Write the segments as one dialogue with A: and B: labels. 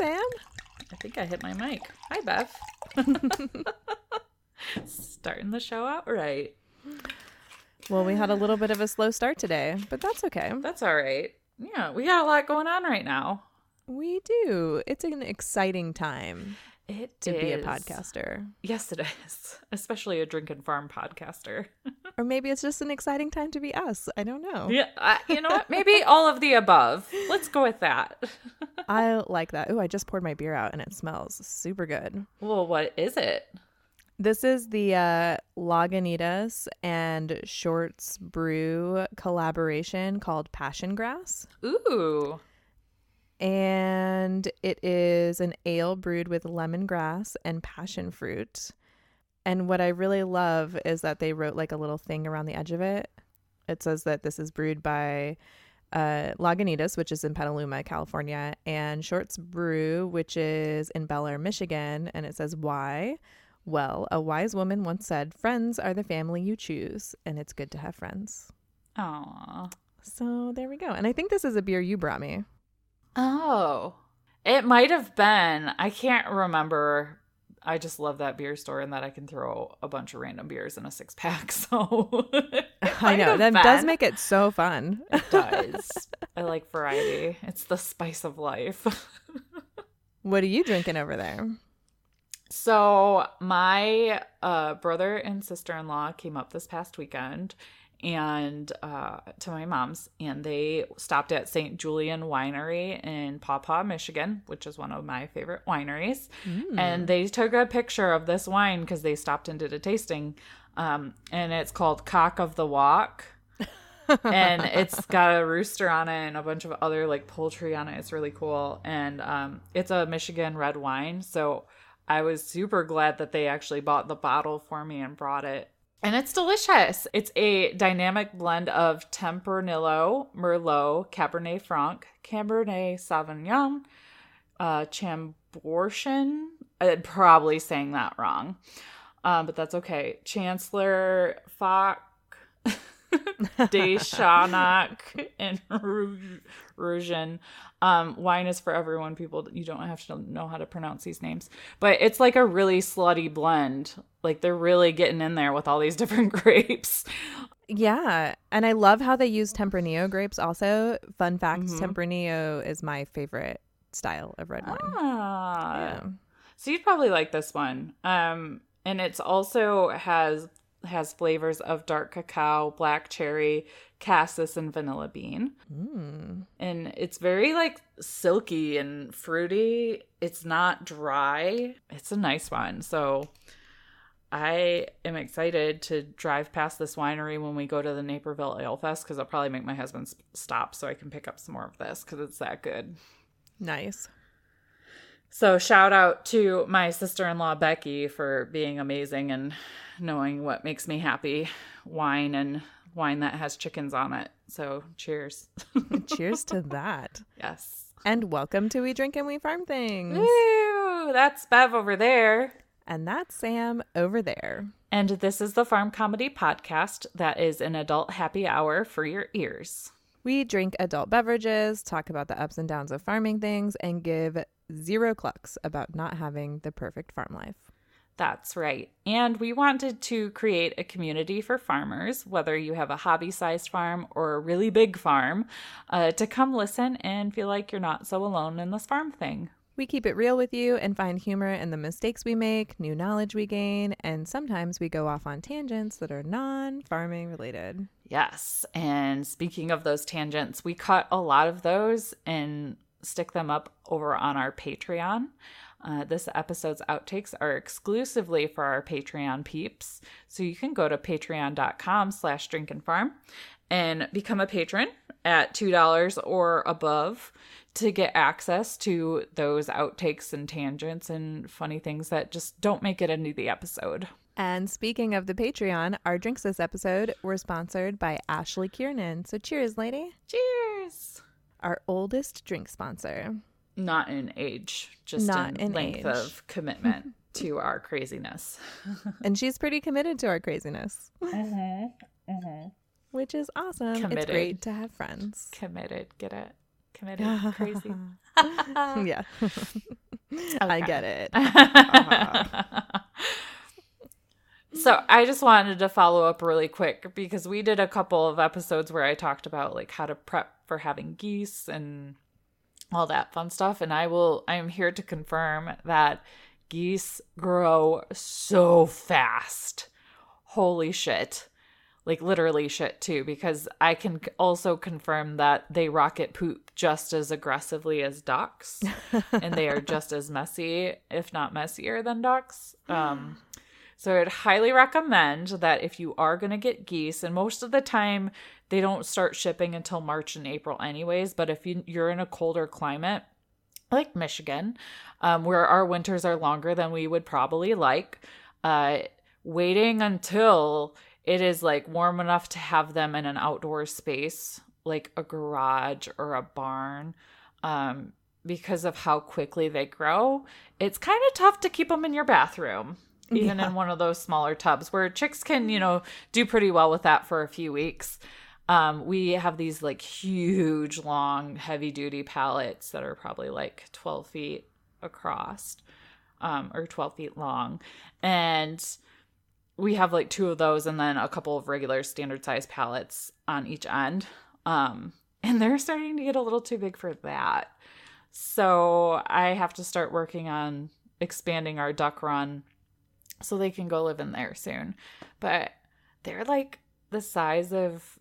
A: Hello. Oops.
B: Hey, Sam.
A: I think I hit my mic. Hi, Bev. Starting the show out right.
B: Well, we had a little bit of a slow start today, but that's okay.
A: That's all right. Yeah, we got a lot going on right now.
B: We do. It's an exciting time
A: It
B: to be a podcaster.
A: Yes, it is. Especially a drink and farm podcaster.
B: Or maybe it's just an exciting time to be us. I don't know.
A: yeah, I, you know what? Maybe all of the above. Let's go with that.
B: I like that. Oh, I just poured my beer out and it smells super good.
A: well, what is it?
B: This is the uh, Lagunitas and Shorts Brew collaboration called Passion Grass.
A: Ooh.
B: And it is an ale brewed with lemongrass and passion fruit. And what I really love is that they wrote like a little thing around the edge of it. It says that this is brewed by uh, Lagunitas, which is in Petaluma, California, and Shorts Brew, which is in Bellaire, Michigan. And it says why. Well, a wise woman once said, "Friends are the family you choose, and it's good to have friends."
A: Aw.
B: So there we go. And I think this is a beer you brought me.
A: Oh. It might have been. I can't remember. I just love that beer store and that I can throw a bunch of random beers in a six pack. So
B: I know that does make it so fun.
A: it does. I like variety. It's the spice of life.
B: What are you drinking over there?
A: So my uh, brother and sister in law came up this past weekend and uh, to my mom's and they stopped at St. Julian Winery in Paw Paw, Michigan, which is one of my favorite wineries. And they took a picture of this wine because they stopped and did a tasting. Um, and it's called Cock of the Walk. and it's got a rooster on it and a bunch of other like poultry on it. It's really cool. And um, it's a Michigan red wine. So I was super glad that they actually bought the bottle for me and brought it. And it's delicious. It's a dynamic blend of Tempranillo, Merlot, Cabernet Franc, Cabernet Sauvignon, uh, Chambourcin. I'm probably saying that wrong, um, but that's okay. Chancellor Foch, De Chaunac, and Rougeon. Um, wine is for everyone. People, you don't have to know how to pronounce these names, but it's like a really slutty blend. Like they're really getting in there with all these different grapes.
B: Yeah, and I love how they use Tempranillo grapes. Also, fun fact:
A: Mhm.
B: Tempranillo is my favorite style of red wine.
A: Ah,
B: Yeah.
A: So you'd probably like this one. Um, and it's also has has flavors of dark cacao, black cherry, cassis, and vanilla bean.
B: Mm.
A: And it's very like silky and fruity. It's not dry. It's a nice one. So I am excited to drive past this winery when we go to the Naperville Ale Fest because I'll probably make my husband stop so I can pick up some more of this because it's that good.
B: Nice.
A: So shout out to my sister-in-law Becky for being amazing and knowing what makes me happy, wine and wine that has chickens on it. So cheers.
B: Cheers to that.
A: yes.
B: And welcome to We Drink and We Farm Things.
A: Woo! That's Bev over there.
B: And that's Sam over there.
A: And this is the Farm Comedy Podcast that is an adult happy hour for your ears.
B: We drink adult beverages, talk about the ups and downs of farming things, and give zero clucks about not having the perfect farm life.
A: That's right. And we wanted to create a community for farmers, whether you have a hobby sized farm or a really big farm, uh, to come listen and feel like you're not so alone in this farm thing.
B: We keep it real with you and find humor in the mistakes we make, new knowledge we gain, and sometimes we go off on tangents that are non farming related.
A: Yes. And speaking of those tangents, we cut a lot of those and stick them up over on our Patreon. Uh, this episode's outtakes are exclusively for our Patreon peeps. So you can go to patreon.com slash drink and farm and become a patron at $2 or above to get access to those outtakes and tangents and funny things that just don't make it into the episode.
B: And speaking of the Patreon, our drinks this episode were sponsored by Ashley Kiernan. So cheers, lady.
A: Cheers!
B: Our oldest drink sponsor.
A: Not in age, just
B: Not
A: in,
B: in
A: length
B: age.
A: of commitment to our craziness.
B: and she's pretty committed to our craziness, mm-hmm. Mm-hmm. which is awesome. It's
A: Committed.
B: great to have friends.
A: Committed, get it? committed crazy.
B: yeah. I get it. Uh-huh.
A: So I just wanted to follow up really quick because we did a couple of episodes where I talked about like how to prep for having geese and all that fun stuff. And I will I am here to confirm that geese grow so fast. Holy shit. Like literally shit too because i can also confirm that they rocket poop just as aggressively as ducks and they are just as messy if not messier than ducks. Um so i'd highly recommend that if you are going to get geese and most of the time they don't start shipping until march and april anyways but if you, you're in a colder climate like michigan um, where our winters are longer than we would probably like uh, waiting until it is like warm enough to have them in an outdoor space like a garage or a barn um, because of how quickly they grow it's kind of tough to keep them in your bathroom even yeah. in one of those smaller tubs where chicks can you know do pretty well with that for a few weeks um, we have these like huge long heavy duty pallets that are probably like 12 feet across um, or 12 feet long and we have like two of those and then a couple of regular standard size pallets on each end. Um, and they're starting to get a little too big for that. So I have to start working on expanding our duck run so they can go live in there soon. But they're like the size of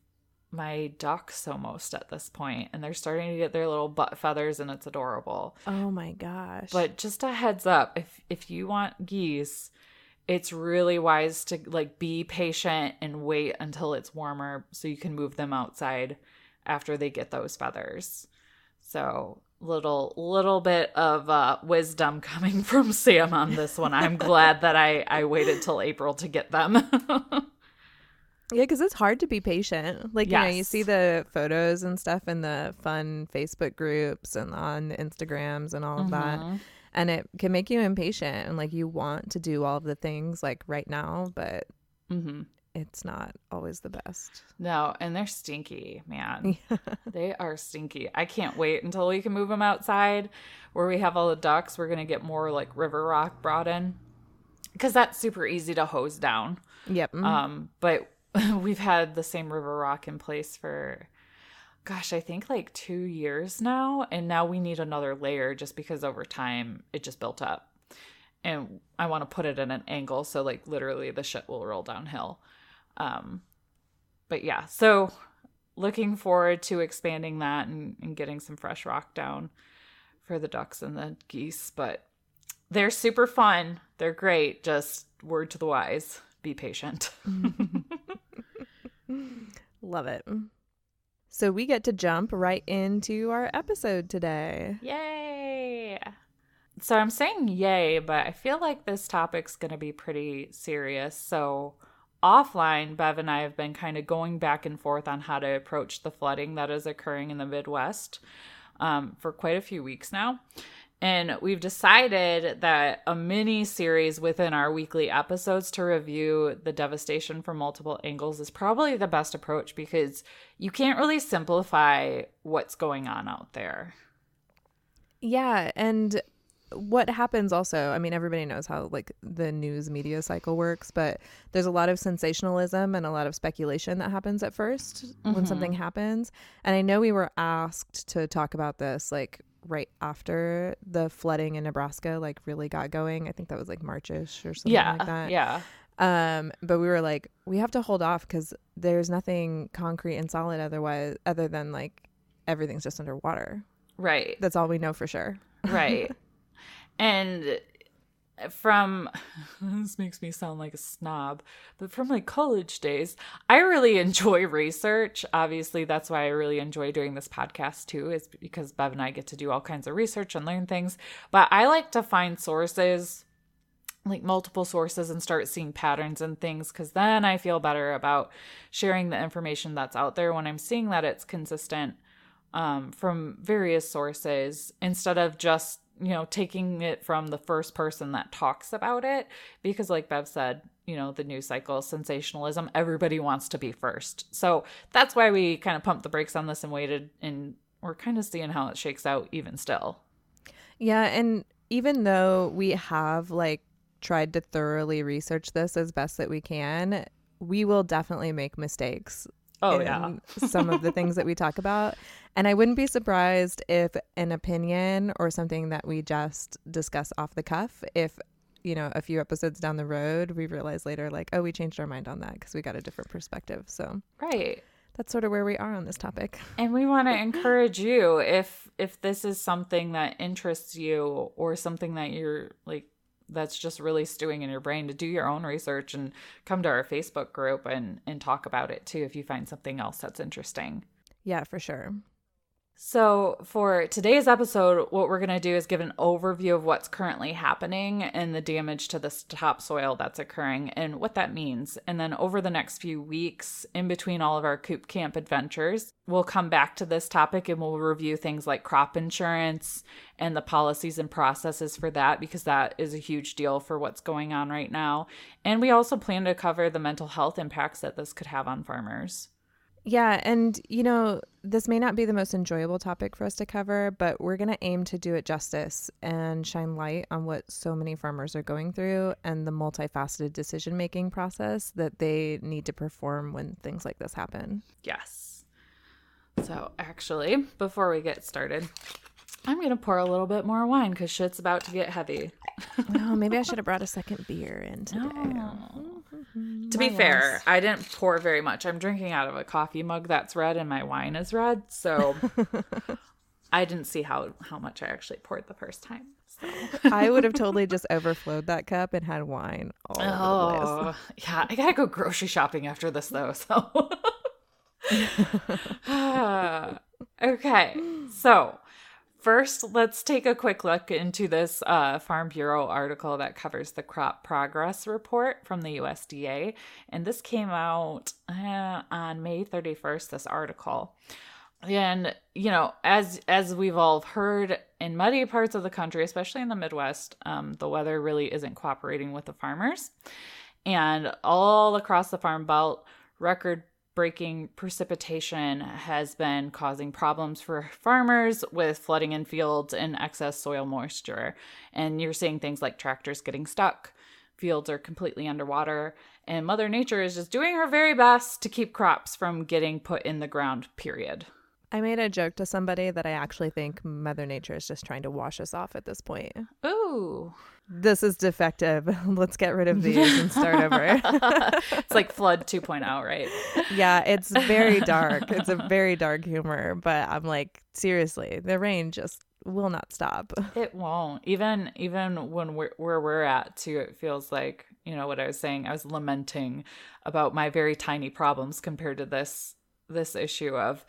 A: my ducks almost at this point and they're starting to get their little butt feathers and it's adorable.
B: Oh my gosh.
A: But just a heads up, if if you want geese, it's really wise to like be patient and wait until it's warmer so you can move them outside after they get those feathers. So little little bit of uh, wisdom coming from Sam on this one. I'm glad that I I waited till April to get them.
B: yeah, because it's hard to be patient. Like yes. you know, you see the photos and stuff in the fun Facebook groups and on Instagrams and all of mm-hmm. that and it can make you impatient and like you want to do all of the things like right now but mm-hmm. It's not always the best
A: no and they're stinky man they are stinky i can't wait until we can move them outside where we have all the ducks we're gonna get more like river rock brought in because that's super easy to hose down
B: yep mm-hmm.
A: um but we've had the same river rock in place for gosh, I think like two years now. And now we need another layer just because over time it just built up. And I want to put it in an angle so like literally the shit will roll downhill. Um, but yeah, so looking forward to expanding that and, and getting some fresh rock down for the ducks and the geese. But they're super fun. They're great. Just word to the wise be patient.
B: Love it. So we get to jump right into our episode today.
A: Yay! So I'm saying yay, but I feel like this topic's going to be pretty serious. So offline, Bev and I have been kind of going back and forth on how to approach the flooding that is occurring in the Midwest um, for quite a few weeks now. And we've decided that a mini series within our weekly episodes to review the devastation from multiple angles is probably the best approach because you can't really simplify what's going on out there.
B: Yeah. And what happens also, I mean, everybody knows how like the news media cycle works, but there's a lot of sensationalism and a lot of speculation that happens at 1st mm-hmm. when something happens. And I know we were asked to talk about this like right after the flooding in Nebraska like really got going. I think that was like Marchish or something
A: yeah,
B: like that.
A: Yeah.
B: Um, but we were like, we have to hold off because there's nothing concrete and solid otherwise, other than like everything's just underwater.
A: Right.
B: That's all we know for sure.
A: Right. and from this makes me sound like a snob, but from my college days, I really enjoy research. Obviously, that's why I really enjoy doing this podcast too, is because Bev and I get to do all kinds of research and learn things. But I like to find sources, like multiple sources, and start seeing patterns and things, because then I feel better about sharing the information that's out there when I'm seeing that it's consistent um, from various sources instead of just you know, taking it from the first person that talks about it. Because, like Bev said, you know, the news cycle, sensationalism, everybody wants to be first. So that's why we kind of pumped the brakes on this and waited and we're kind of seeing how it shakes out even still.
B: Yeah, and even though we have like tried to thoroughly research this as best that we can, we will definitely make mistakes.
A: Oh yeah.
B: some of the things that we talk about. And I wouldn't be surprised if an opinion or something that we just discuss off the cuff, if you know, a few episodes down the road, we realize later, like, oh, we changed our mind on that because we got a different perspective. So,
A: right.
B: That's sort of where we are on this topic.
A: And we want to encourage you if if this is something that interests you or something that you're like that's just really stewing in your brain to do your own research and come to our Facebook group and and talk about it too if you find something else that's interesting.
B: Yeah, for sure.
A: So, for today's episode, what we're going to do is give an overview of what's currently happening and the damage to the topsoil that's occurring and what that means. And then, over the next few weeks, in between all of our Coop Camp adventures, we'll come back to this topic and we'll review things like crop insurance and the policies and processes for that because that is a huge deal for what's going on right now. And we also plan to cover the mental health impacts that this could have on farmers.
B: Yeah, and you know, this may not be the most enjoyable topic for us to cover, but we're going to aim to do it justice and shine light on what so many farmers are going through and the multifaceted decision making process that they need to perform when things like this happen.
A: Yes. So, actually, before we get started, I'm going to pour a little bit more wine because shit's about to get heavy.
B: oh, maybe I should have brought a second beer in today.
A: No. To be fair, I didn't pour very much. I'm drinking out of a coffee mug that's red and my wine is red. So I didn't see how, how much I actually poured the first time. So.
B: I would have totally just overflowed that cup and had wine all oh,
A: Yeah, I gotta go grocery shopping after this though. So okay, so First, let's take a quick look into this uh, Farm Bureau article that covers the crop progress report from the USDA. And this came out uh, on May 31st, this article. And, you know, as as we've all heard in muddy parts of the country, especially in the Midwest, um, the weather really isn't cooperating with the farmers. And all across the farm belt, record breaking precipitation has been causing problems for farmers with flooding in fields and excess soil moisture. And you're seeing things like tractors getting stuck, fields are completely underwater, and Mother Nature is just doing her very best to keep crops from getting put in the ground, period.
B: I made a joke to somebody that I actually think Mother Nature is just trying to wash us off at this point.
A: Ooh.
B: This is defective. Let's get rid of these and start over.
A: it's like Flood 2.0, right?
B: Yeah, it's very dark. It's a very dark humor, but I'm like, seriously, the rain just will not stop.
A: It won't. Even even when we're where we're at too, it feels like, you know what I was saying, I was lamenting about my very tiny problems compared to this this issue of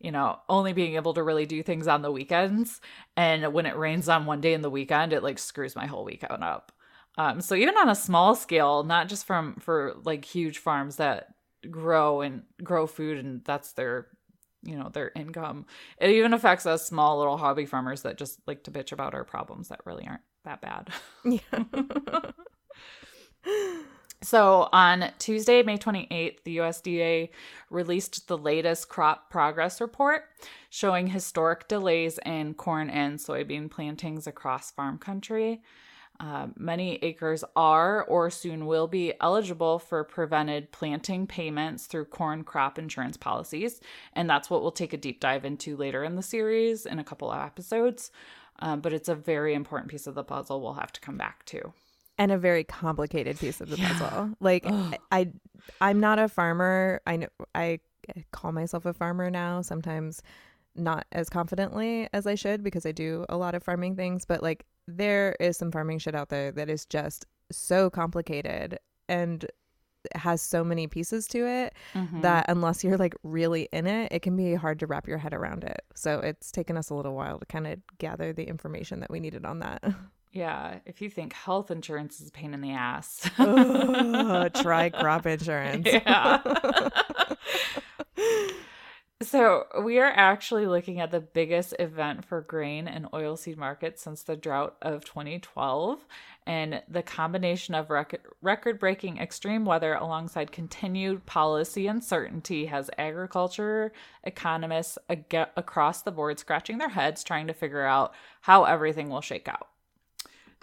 A: you know, only being able to really do things on the weekends. And when it rains on one day in the weekend, it like screws my whole weekend up. Um, so even on a small scale, not just from for like huge farms that grow and grow food and that's their you know their income it even affects us small little hobby farmers that just like to bitch about our problems that really aren't that bad yeah So on Tuesday, May 28th, the USDA released the latest crop progress report showing historic delays in corn and soybean plantings across farm country. Uh, many acres are or soon will be eligible for prevented planting payments through corn crop insurance policies. And that's what we'll take a deep dive into later in the series in a couple of episodes. Um, but it's a very important piece of the puzzle we'll have to come back to
B: and a very complicated piece of the yeah. puzzle. Like Ugh. I I'm not a farmer. I know I call myself a farmer now, sometimes not as confidently as I should because I do a lot of farming things, but like there is some farming shit out there that is just so complicated and has so many pieces to it mm-hmm. that unless you're like really in it, it can be hard to wrap your head around it. So it's taken us a little while to kind of gather the information that we needed on that.
A: Yeah, if you think health insurance is a pain in the ass,
B: try crop insurance.
A: Yeah. So, we are actually looking at the biggest event for grain and oilseed markets since the drought of 2012. And the combination of record breaking extreme weather alongside continued policy uncertainty has agriculture economists ag- across the board scratching their heads trying to figure out how everything will shake out.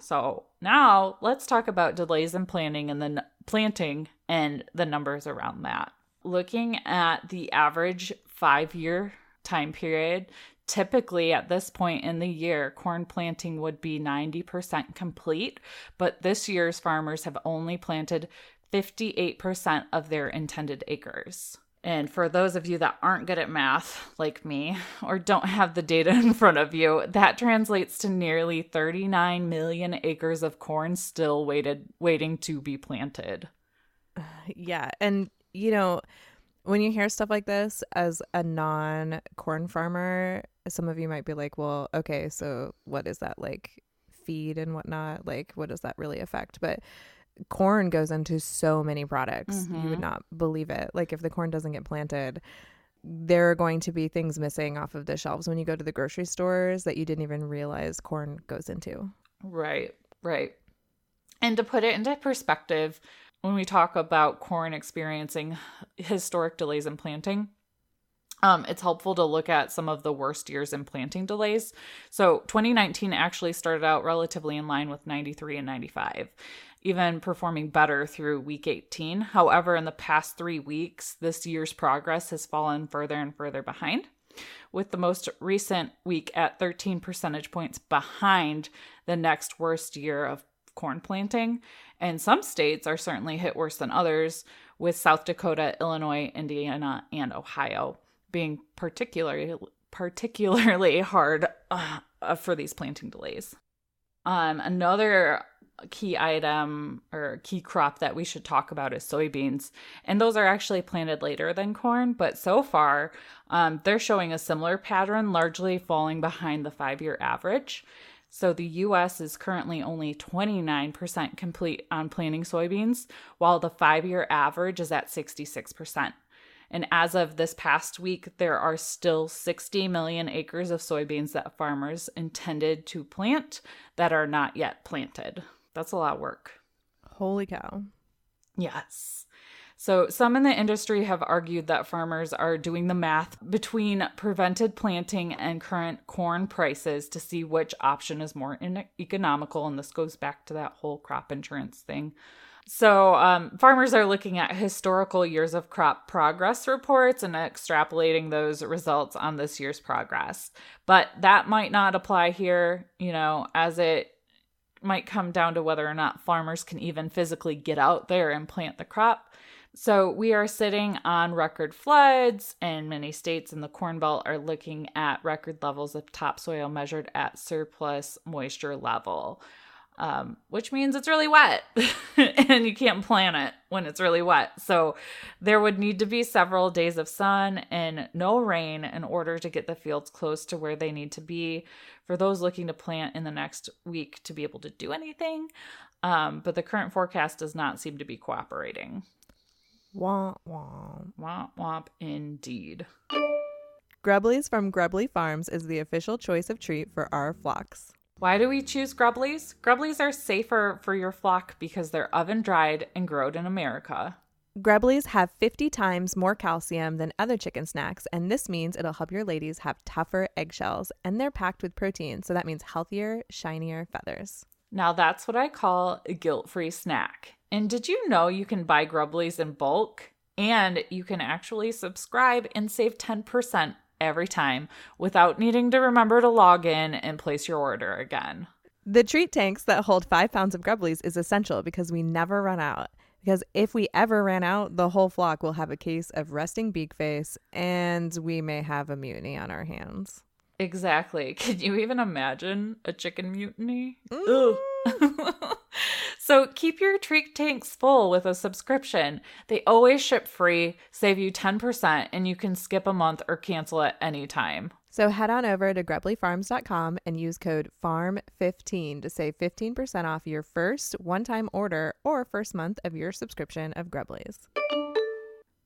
A: So, now let's talk about delays in planning and then planting and the numbers around that. Looking at the average five year time period, typically at this point in the year, corn planting would be 90% complete, but this year's farmers have only planted 58% of their intended acres. And for those of you that aren't good at math, like me, or don't have the data in front of you, that translates to nearly 39 million acres of corn still waited waiting to be planted.
B: Yeah, and you know, when you hear stuff like this as a non corn farmer, some of you might be like, well, okay, so what is that like feed and whatnot? Like, what does that really affect? But corn goes into so many products. Mm-hmm. You would mm-hmm. not believe it. Like, if the corn doesn't get planted, there are going to be things missing off of the shelves when you go to the grocery stores that you didn't even realize corn goes into.
A: Right, right. And to put it into perspective, when we talk about corn experiencing historic delays in planting, um, it's helpful to look at some of the worst years in planting delays. So 2019 actually started out relatively in line with 93 and 95, even performing better through week 18. However, in the past three weeks, this year's progress has fallen further and further behind, with the most recent week at 13 percentage points behind the next worst year of corn planting. And some states are certainly hit worse than others, with South Dakota, Illinois, Indiana, and Ohio being particularly particularly hard uh, for these planting delays. Um, another key item or key crop that we should talk about is soybeans. And those are actually planted later than corn, but so far um, they're showing a similar pattern, largely falling behind the five year average. So the US is currently only 29% complete on planting soybeans, while the five year average is at 66%. And as of this past week, there are still 60 million acres of soybeans that farmers intended to plant that are not yet planted. That's a lot of work.
B: Holy cow.
A: Yes. So, some in the industry have argued that farmers are doing the math between prevented planting and current corn prices to see which option is more in- economical. And this goes back to that whole crop insurance thing. So, um, farmers are looking at historical years of crop progress reports and extrapolating those results on this year's progress. But that might not apply here, you know, as it might come down to whether or not farmers can even physically get out there and plant the crop. So we are sitting on record floods, and many states in the Corn Belt are looking at record levels of topsoil measured at surplus moisture level, um, which means it's really wet and you can't plant it when it's really wet. So there would need to be several days of sun and no rain in order to get the fields close to where they need to be for those looking to plant in the next week to be able to do anything. Um, but the current forecast does not seem to be cooperating.
B: Womp womp.
A: Womp womp indeed.
B: Grubblies from Grubbly Farms is the official choice of treat for our flocks.
A: Why do we choose Grubblies? Grubblies are safer for your flock because they're oven dried and grown in America.
B: Grubblies have 50 times more calcium than other chicken snacks, and this means it'll help your ladies have tougher eggshells. And they're packed with protein, so that means healthier, shinier feathers.
A: Now that's what I call a guilt free snack. And did you know you can buy Grubblies in bulk? And you can actually subscribe and save 10% every time without needing to remember to log in and place your order again.
B: The treat tanks that hold five pounds of Grubblies is essential because we never run out. Because if we ever ran out, the whole flock will have a case of resting beak face and we may have a mutiny on our hands.
A: Exactly. Can you even imagine a chicken mutiny? Mm. so keep your treat tanks full with a subscription. They always ship free, save you 10%, and you can skip a month or cancel at any time.
B: So head on over to grubblyfarms.com and use code FARM15 to save 15% off your first one-time order or first month of your subscription of Grubblies.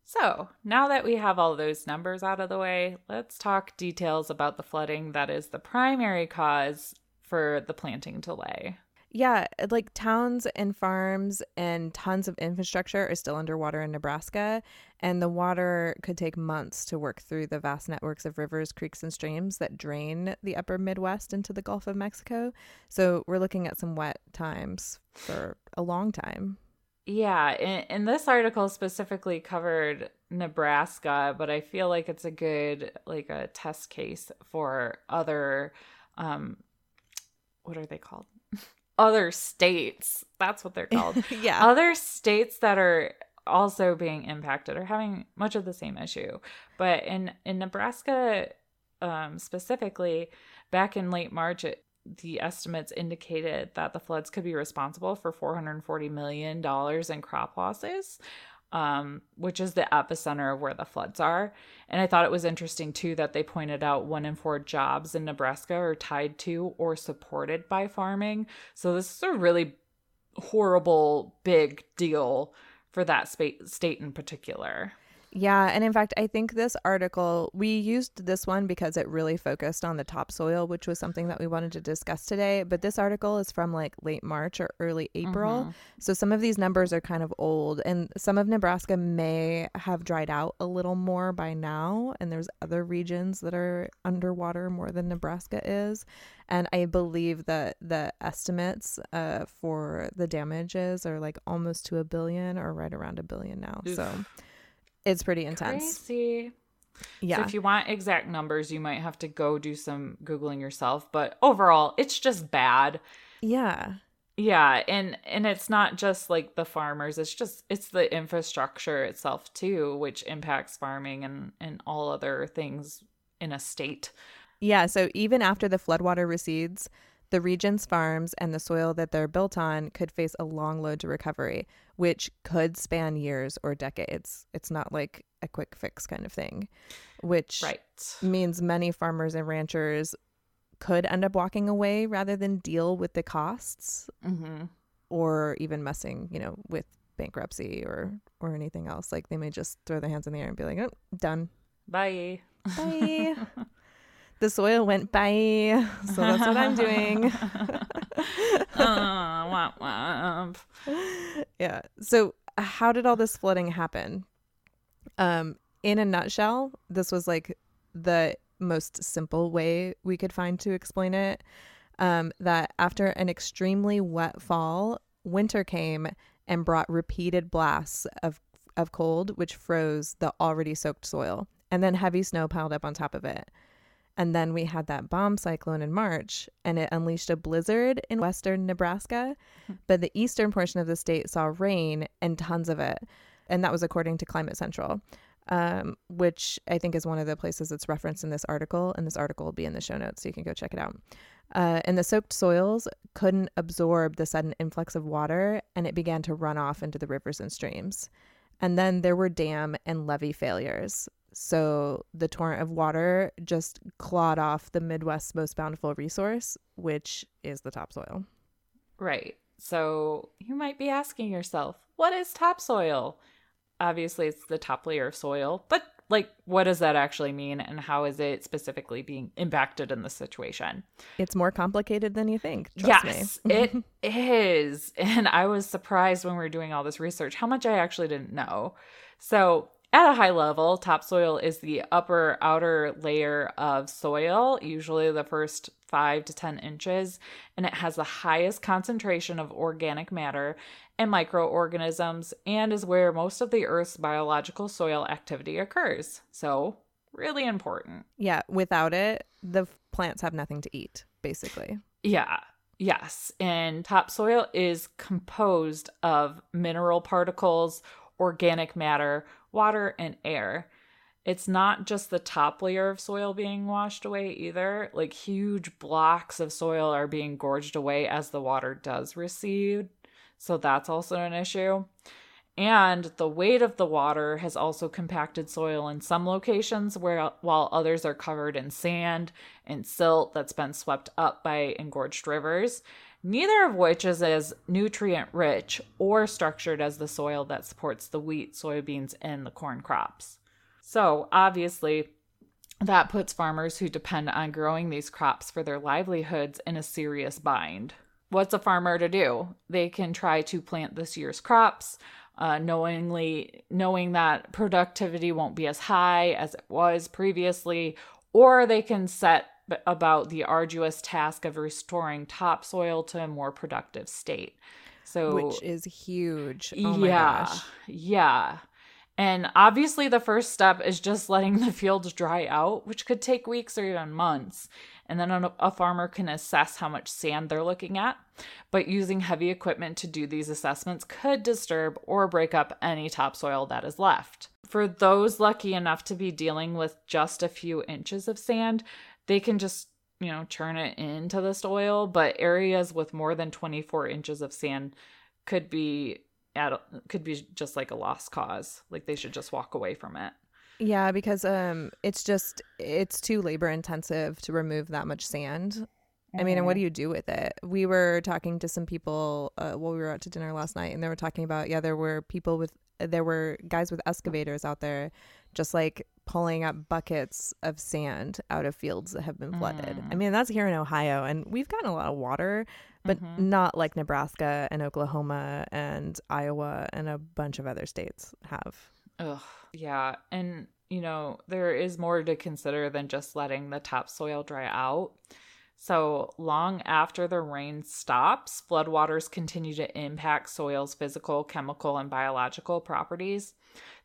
A: So, now that we have all those numbers out of the way, let's talk details about the flooding that is the primary cause for the planting delay.
B: Yeah, like towns and farms and tons of infrastructure are still underwater in Nebraska, and the water could take months to work through the vast networks of rivers, creeks, and streams that drain the upper Midwest into the Gulf of Mexico. So we're looking at some wet times for a long time.
A: Yeah, and, and this article specifically covered Nebraska, but I feel like it's a good like a test case for other um what are they called? other states. That's what they're called.
B: yeah.
A: Other states that are also being impacted are having much of the same issue. But in in Nebraska um, specifically, back in late March, it, the estimates indicated that the floods could be responsible for 440 million dollars in crop losses um, which is the epicenter of where the floods are. And I thought it was interesting too that they pointed out one in four jobs in Nebraska are tied to or supported by farming. So this is a really horrible, big deal for that spa- state in particular.
B: Yeah, and in fact, I think this article, we used this one because it really focused on the topsoil, which was something that we wanted to discuss today. But this article is from like late March or early April. Mm-hmm. So some of these numbers are kind of old, and some of Nebraska may have dried out a little more by now. And there's other regions that are underwater more than Nebraska is. And I believe that the estimates uh, for the damages are like almost to a billion or right around a billion now. Oof. So it's pretty intense.
A: Crazy. Yeah. So if you want exact numbers, you might have to go do some googling yourself, but overall, it's just bad.
B: Yeah.
A: Yeah, and and it's not just like the farmers, it's just it's the infrastructure itself too, which impacts farming and and all other things in a state.
B: Yeah, so even after the floodwater recedes, the region's farms and the soil that they're built on could face a long load to recovery, which could span years or decades. It's not like a quick fix kind of thing, which
A: right.
B: means many farmers and ranchers could end up walking away rather than deal with the costs
A: mm-hmm.
B: or even messing, you know, with bankruptcy or or anything else. Like they may just throw their hands in the air and be like, "Oh, done.
A: Bye."
B: Bye. the soil went by. So that's what I'm doing.
A: uh, womp womp.
B: Yeah. So how did all this flooding happen? Um, in a nutshell, this was like the most simple way we could find to explain it. Um, that after an extremely wet fall, winter came and brought repeated blasts of of cold, which froze the already soaked soil, and then heavy snow piled up on top of it. And then we had that bomb cyclone in March, and it unleashed a blizzard in western Nebraska. Hmm. But the eastern portion of the state saw rain and tons of it. And that was according to Climate Central, um, which I think is one of the places that's referenced in this article. And this article will be in the show notes, so you can go check it out. Uh, and the soaked soils couldn't absorb the sudden influx of water, and it began to run off into the rivers and streams. And then there were dam and levee failures. So the torrent of water just clawed off the Midwest's most bountiful resource, which is the topsoil.
A: Right. So you might be asking yourself, what is topsoil? Obviously, it's the top layer of soil, but like, what does that actually mean and how is it specifically being impacted in this situation?
B: It's more complicated than you think.
A: yes, it is. And I was surprised when we were doing all this research how much I actually didn't know. So, at a high level, topsoil is the upper outer layer of soil, usually the first five to 10 inches, and it has the highest concentration of organic matter and microorganisms and is where most of the Earth's biological soil activity occurs. So, really important.
B: Yeah, without it, the plants have nothing to eat, basically.
A: Yeah. Yes, and topsoil is composed of mineral particles, organic matter, water, and air. It's not just the top layer of soil being washed away either. Like huge blocks of soil are being gorged away as the water does recede. So that's also an issue. And the weight of the water has also compacted soil in some locations where while others are covered in sand and silt that's been swept up by engorged rivers. Neither of which is as nutrient rich or structured as the soil that supports the wheat, soybeans, and the corn crops. So, obviously, that puts farmers who depend on growing these crops for their livelihoods in a serious bind. What's a farmer to do? They can try to plant this year's crops, uh, knowingly knowing that productivity won't be as high as it was previously, or they can set about the arduous task of restoring topsoil to a more productive state. So,
B: which is huge. Oh
A: yeah, yeah. And obviously, the first step is just letting the fields dry out, which could take weeks or even months. And then a, farmer can assess how much sand they're looking at. But using heavy equipment to do these assessments could disturb or break up any topsoil that is left. For those lucky enough to be dealing with just a few inches of sand, they can just, you know, churn it into the soil. But areas with more than 24 inches of sand could be at could be just like a lost cause. Like they should just walk away from it.
B: Yeah, because um it's just it's too labor intensive to remove that much sand. Mm-hmm. I mean, and what mm-hmm. do you do with it? We were talking to some people uh, while we were out to dinner last night, and they were talking about yeah, there were people with there were guys with excavators out there, just like pulling up buckets of sand out of fields that have been flooded. Mm. I mean, that's here in Ohio, and we've gotten a lot of water, but mm-hmm. not like Nebraska and Oklahoma and Iowa and a bunch of other states have.
A: Ugh, yeah. And, you know, there is more to consider than just letting the topsoil dry out. So, long after the rain stops, floodwaters continue to impact soil's physical, chemical, and biological properties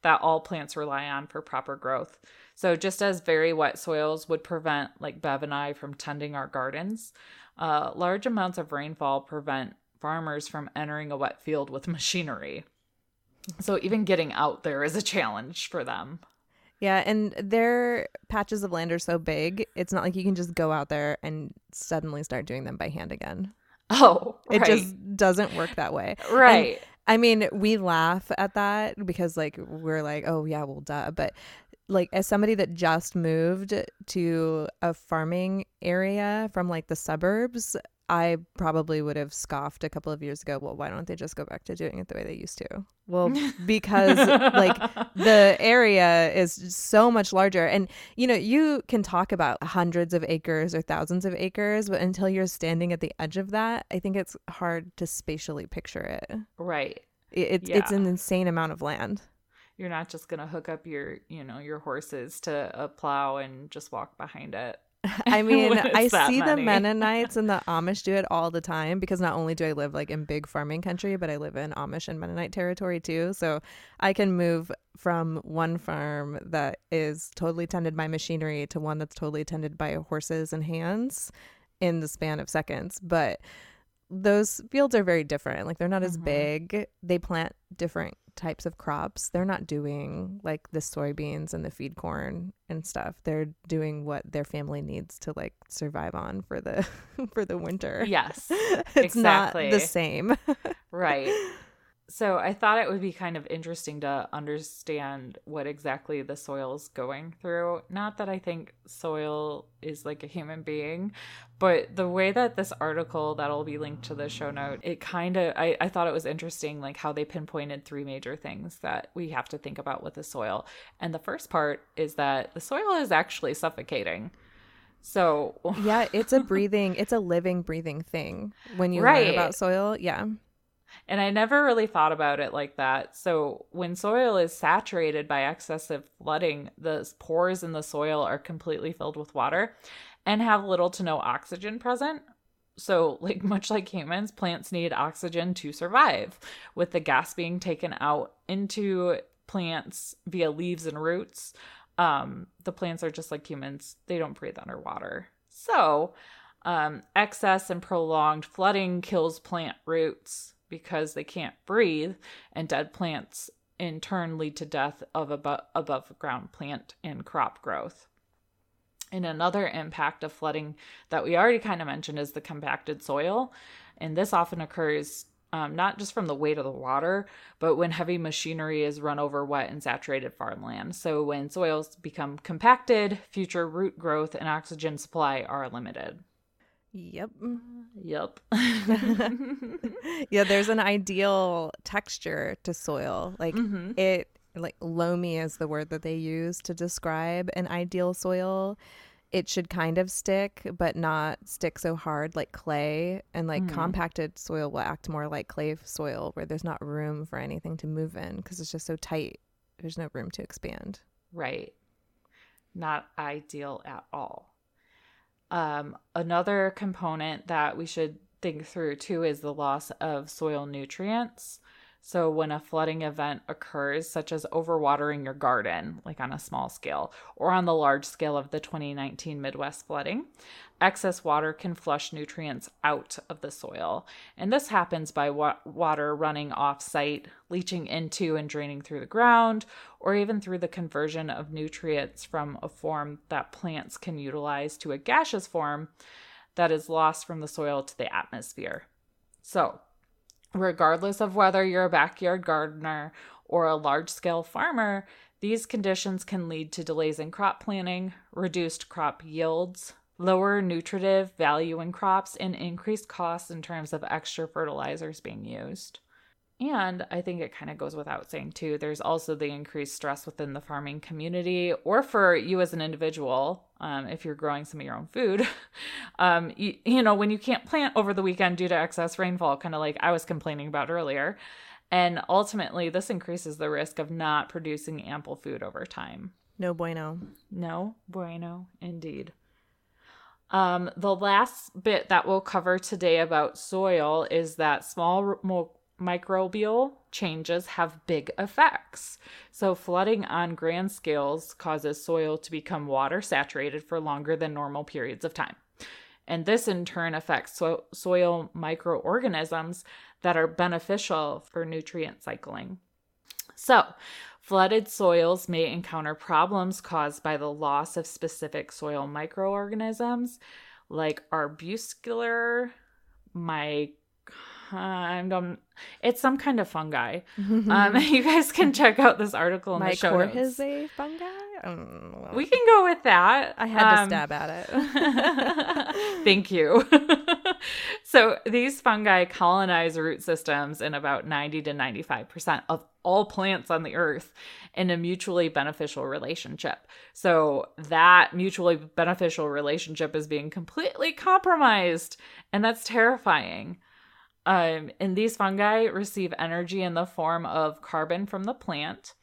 A: that all plants rely on for proper growth. So, just as very wet soils would prevent, like Bev and I, from tending our gardens, uh, large amounts of rainfall prevent farmers from entering a wet field with machinery. So, even getting out there is a challenge for them.
B: Yeah, and their patches of land are so big, it's not like you can just go out there and suddenly start doing them by hand again.
A: Oh,
B: right. It just doesn't work that way.
A: Right.
B: And, I mean, we laugh at that because like we're like, "Oh yeah, well duh." But like as somebody that just moved to a farming area from like the suburbs, I probably would have scoffed a couple of years ago. Well, why don't they just go back to doing it the way they used to? Well, because like the area is so much larger. And, you know, you can talk about hundreds of acres or thousands of acres, but until you're standing at the edge of that, I think it's hard to spatially picture it.
A: Right.
B: It, it's, yeah. it's an insane amount of land.
A: You're not just going to hook up your, you know, your horses to a plow and just walk behind it.
B: I mean, I see the Mennonites and the Amish do it all the time because not only do I live like in big farming country, but I live in Amish and Mennonite territory too. So I can move from one farm that is totally tended by machinery to one that's totally tended by horses and hands in the span of seconds. But those fields are very different. Like they're not as mm-hmm. big. They plant different types of crops. They're not doing like the soybeans and the feed corn and stuff. They're doing what their family needs to like survive on for the for the winter.
A: Yes.
B: it's exactly. not the same.
A: right so I thought it would be kind of interesting to understand what exactly the soil is going through. Not that I think soil is like a human being, but the way that this article that'll be linked to the show note, it kind of I, I thought it was interesting like how they pinpointed three major things that we have to think about with the soil. And the first part is that the soil is actually suffocating. So
B: yeah, it's a breathing, it's a living, breathing thing when you right. learn about soil. Yeah.
A: And I never really thought about it like that. So, when soil is saturated by excessive flooding, the pores in the soil are completely filled with water and have little to no oxygen present. So, like much like humans, plants need oxygen to survive, with the gas being taken out into plants via leaves and roots. Um, the plants are just like humans, they don't breathe underwater. So, um, excess and prolonged flooding kills plant roots because they can't breathe, and dead plants in turn lead to death of above, above ground plant and crop growth. And another impact of flooding that we already kind of mentioned is the compacted soil. And this often occurs um, not just from the weight of the water, but when heavy machinery is run over wet and saturated farmland. So when soils become compacted, future root growth and oxygen supply are limited.
B: Yep.
A: Yep.
B: yeah, there's an ideal texture to soil. Like
A: Mhm.
B: it like loamy is the word that they use to describe an ideal soil. It should kind of stick, but not stick so hard like clay. And like
A: Mhm.
B: compacted soil will act more like clay soil where there's not room for anything to move in because it's just so tight. There's no room to expand.
A: Right. Not ideal at all. Um, another component that we should think through too is the loss of soil nutrients. So, when a flooding event occurs, such as overwatering your garden, like on a small scale, or on the large scale of the 2019 Midwest flooding, excess water can flush nutrients out of the soil. And this happens by wa- water running off site, leaching into and draining through the ground, or even through the conversion of nutrients from a form that plants can utilize to a gaseous form that is lost from the soil to the atmosphere. So, regardless of whether you're a backyard gardener or a large scale farmer, these conditions can lead to delays in crop planting, reduced crop yields, lower nutritive value in crops, and increased costs in terms of extra fertilizers being used. And I think it kind of goes without saying, too, there's also the increased stress within the farming community or for you as an individual, um, if you're growing some of your own food. um, you, you know, when you can't plant over the weekend due to excess rainfall, kind of like I was complaining about earlier. And ultimately, this increases the risk of not producing ample food over time.
B: No bueno.
A: No bueno, indeed. Um, the last bit that we'll cover today about soil is that small microbial changes have big effects. So, flooding on grand scales causes soil to become water saturated for longer than normal periods of time. And this in turn affects so- soil microorganisms that are beneficial for nutrient cycling. So, flooded soils may encounter problems caused by the loss of specific soil microorganisms like arbuscular my I don't. It's some kind of fungi. Um, you guys can check out this article in the show notes.
B: Mycorrhizae fungi? I don't.
A: We can go with that.
B: I had to
A: Um,
B: stab at it.
A: Thank you. so these fungi colonize root systems in about 90 to 95% of all plants on the earth in a mutually beneficial relationship. So that mutually beneficial relationship is being completely compromised, and that's terrifying. Um, and these fungi receive energy in the form of carbon from the plant.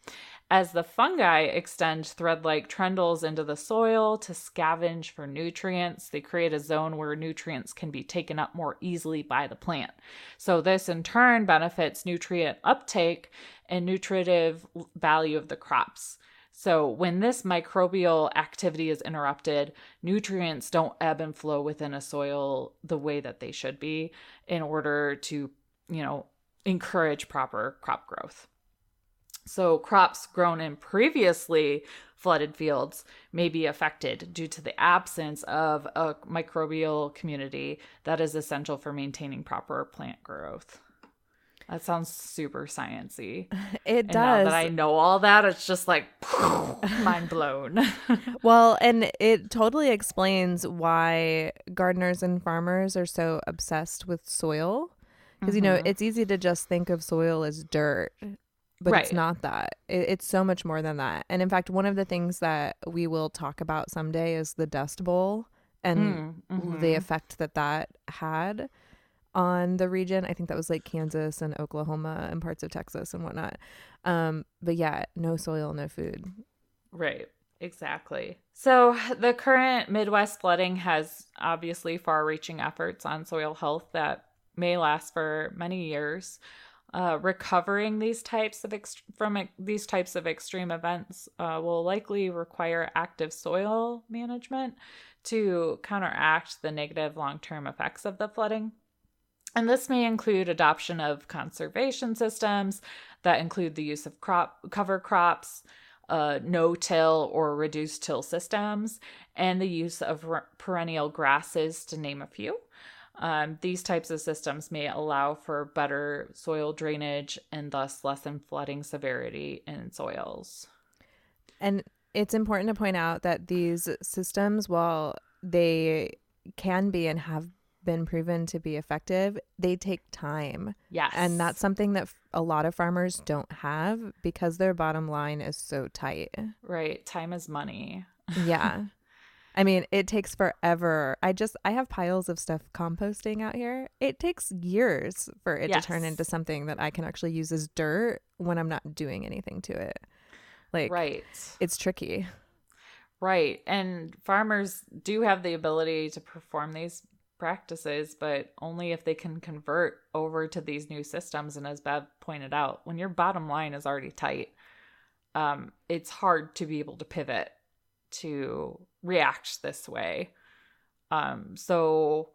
A: As the fungi extend thread like tendrils into the soil to scavenge for nutrients, they create a zone where nutrients can be taken up more easily by the plant. So, this in turn benefits nutrient uptake and nutritive value of the crops. So, when this microbial activity is interrupted, nutrients don't ebb and flow within a soil the way that they should be in order to, you know, encourage proper crop growth. So, crops grown in previously flooded fields may be affected due to the absence of a microbial community that is essential for maintaining proper plant growth. That sounds super sciencey.
B: It
A: And now
B: does.
A: that I know all that, it's just like mind blown.
B: Well, and it totally explains why gardeners and farmers are so obsessed with soil. Because, you know,
A: Mhm.
B: it's easy to just think of soil as dirt, but it's not that. It, it's so much more than that. And in fact, one of the things that we will talk about someday is the Dust Bowl and
A: Mm,
B: the
A: mhm.
B: effect that that had on the region. I think that was like Kansas and Oklahoma and parts of Texas and whatnot. Um, but yeah, no soil, no food.
A: Right. Exactly. So, the current Midwest flooding has obviously far reaching efforts on soil health that may last for many years. Uh, recovering these types of from these types of extreme events uh, will likely require active soil management to counteract the negative long-term effects of the flooding. And this may include adoption of conservation systems that include the use of crop cover crops, uh, no-till or reduced till systems, and the use of r- perennial grasses, to name a few. Um, these types of systems may allow for better soil drainage and thus lessen flooding severity in soils.
B: And it's important to point out that these systems, while they can be and have been proven to be effective, they take time.
A: Yes.
B: And that's something that a lot of farmers don't have because their bottom line is so tight.
A: right. Time is money.
B: Yeah. I mean, it takes forever. I just I have piles of stuff composting out here. It takes years for it to turn into something that I can actually use as dirt when I'm not doing anything to it. Like
A: Right.
B: it's tricky.
A: Right. And farmers do have the ability to perform these practices, but only if they can convert over to these new systems. And as Bev pointed out, when your bottom line is already tight, um, it's hard to be able to pivot to react this way. Um, so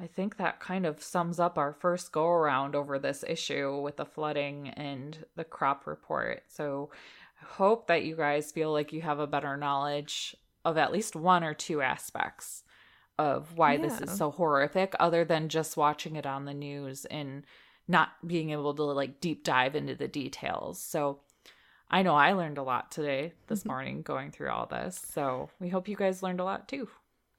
A: I think that kind of sums up our first go around over this issue with the flooding and the crop report. So I hope that you guys feel like you have a better knowledge of at least one or two aspects of why this is so horrific, other than just watching it on the news and not being able to like deep dive into the details. So I know I learned a lot today, this morning, going through all this. So we hope you guys learned a lot too.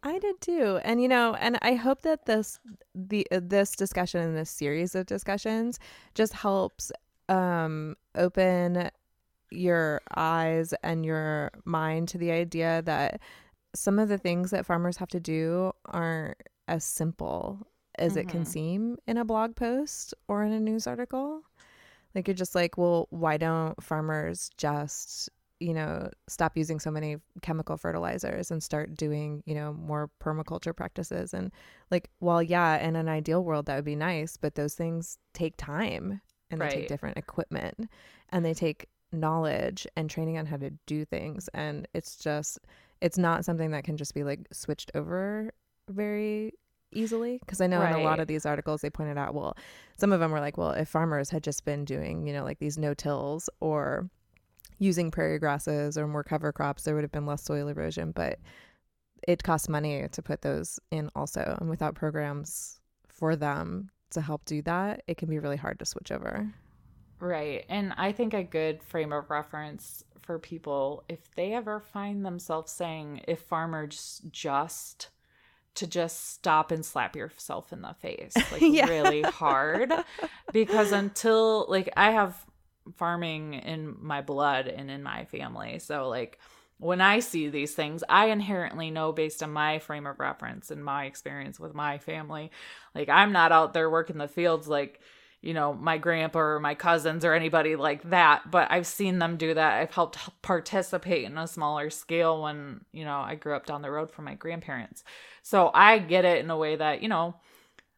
B: I did too. And you know, and I hope that this the uh, this discussion and this series of discussions just helps um open your eyes and your mind to the idea that some of the things that farmers have to do aren't as simple as it can
A: Mhm.
B: seem in a blog post or in a news article. Like you're just like, well, why don't farmers just, you know, stop using so many chemical fertilizers and start doing, you know, more permaculture practices? And like, well, yeah, in an ideal world that would be nice, but those things take time and they take different equipment and they take knowledge and training on how to do things. And it's just, it's not something that can just be like switched over very easily because i know in a lot of these articles they pointed out well some of them were like well if farmers had just been doing you know like these no tills or using prairie grasses or more cover crops there would have been less soil erosion but it costs money to put those in also and without programs for them to help do that it can be really hard to switch over
A: Right. And I think a good frame of reference for people, if they ever find themselves saying, if farmers just to just stop and slap yourself in the face, like
B: Yeah.
A: really hard. Because until, like, I have farming in my blood and in my family. So, like, when I see these things, I inherently know based on my frame of reference and my experience with my family. Like, I'm not out there working the fields like, you know, my grandpa or my cousins or anybody like that, but I've seen them do that. I've helped participate in a smaller scale when, you know, I grew up down the road from my grandparents. So I get it in a way that, you know,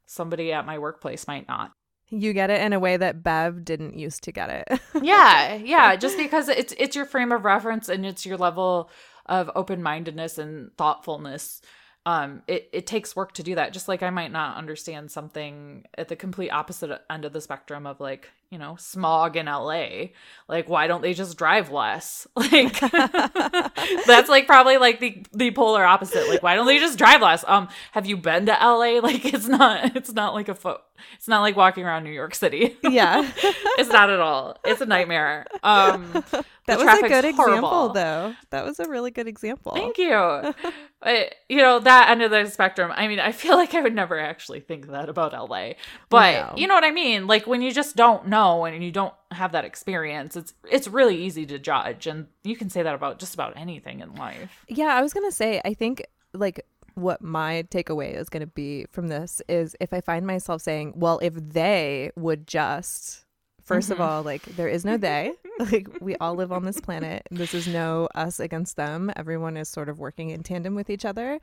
A: somebody at my workplace might not.
B: you get it in a way that bev didn't used to get it
A: yeah, yeah, just because it's it's your frame of reference and it's your level of open-mindedness and thoughtfulness. Um it it takes work to do that. Just like I might not understand something at the complete opposite end of the spectrum of like, you know, smog in LA. Like why don't they just drive less? Like that's like probably like the the polar opposite. Like why don't they just drive less? Um have you been to LA? Like it's not it's not like a foot it's not like walking around New York City.
B: yeah
A: it's not at all. It's a nightmare. Um,
B: that was a good example though that was a really good example
A: Thank you. But, you know, that end of the spectrum, I mean, I feel like I would never actually think that about LA. But
B: No.
A: you know what I mean? Like when you just don't know and you don't have that experience, it's it's really easy to judge. And you can say that about just about anything in life.
B: Yeah, I was gonna say, I think like what my takeaway is gonna be from this is if I find myself saying, well, if they would just, 1st of
A: Mhm.
B: all, like there is no they, like we all live on this planet. This is no us against them. Everyone is sort of working in tandem with each other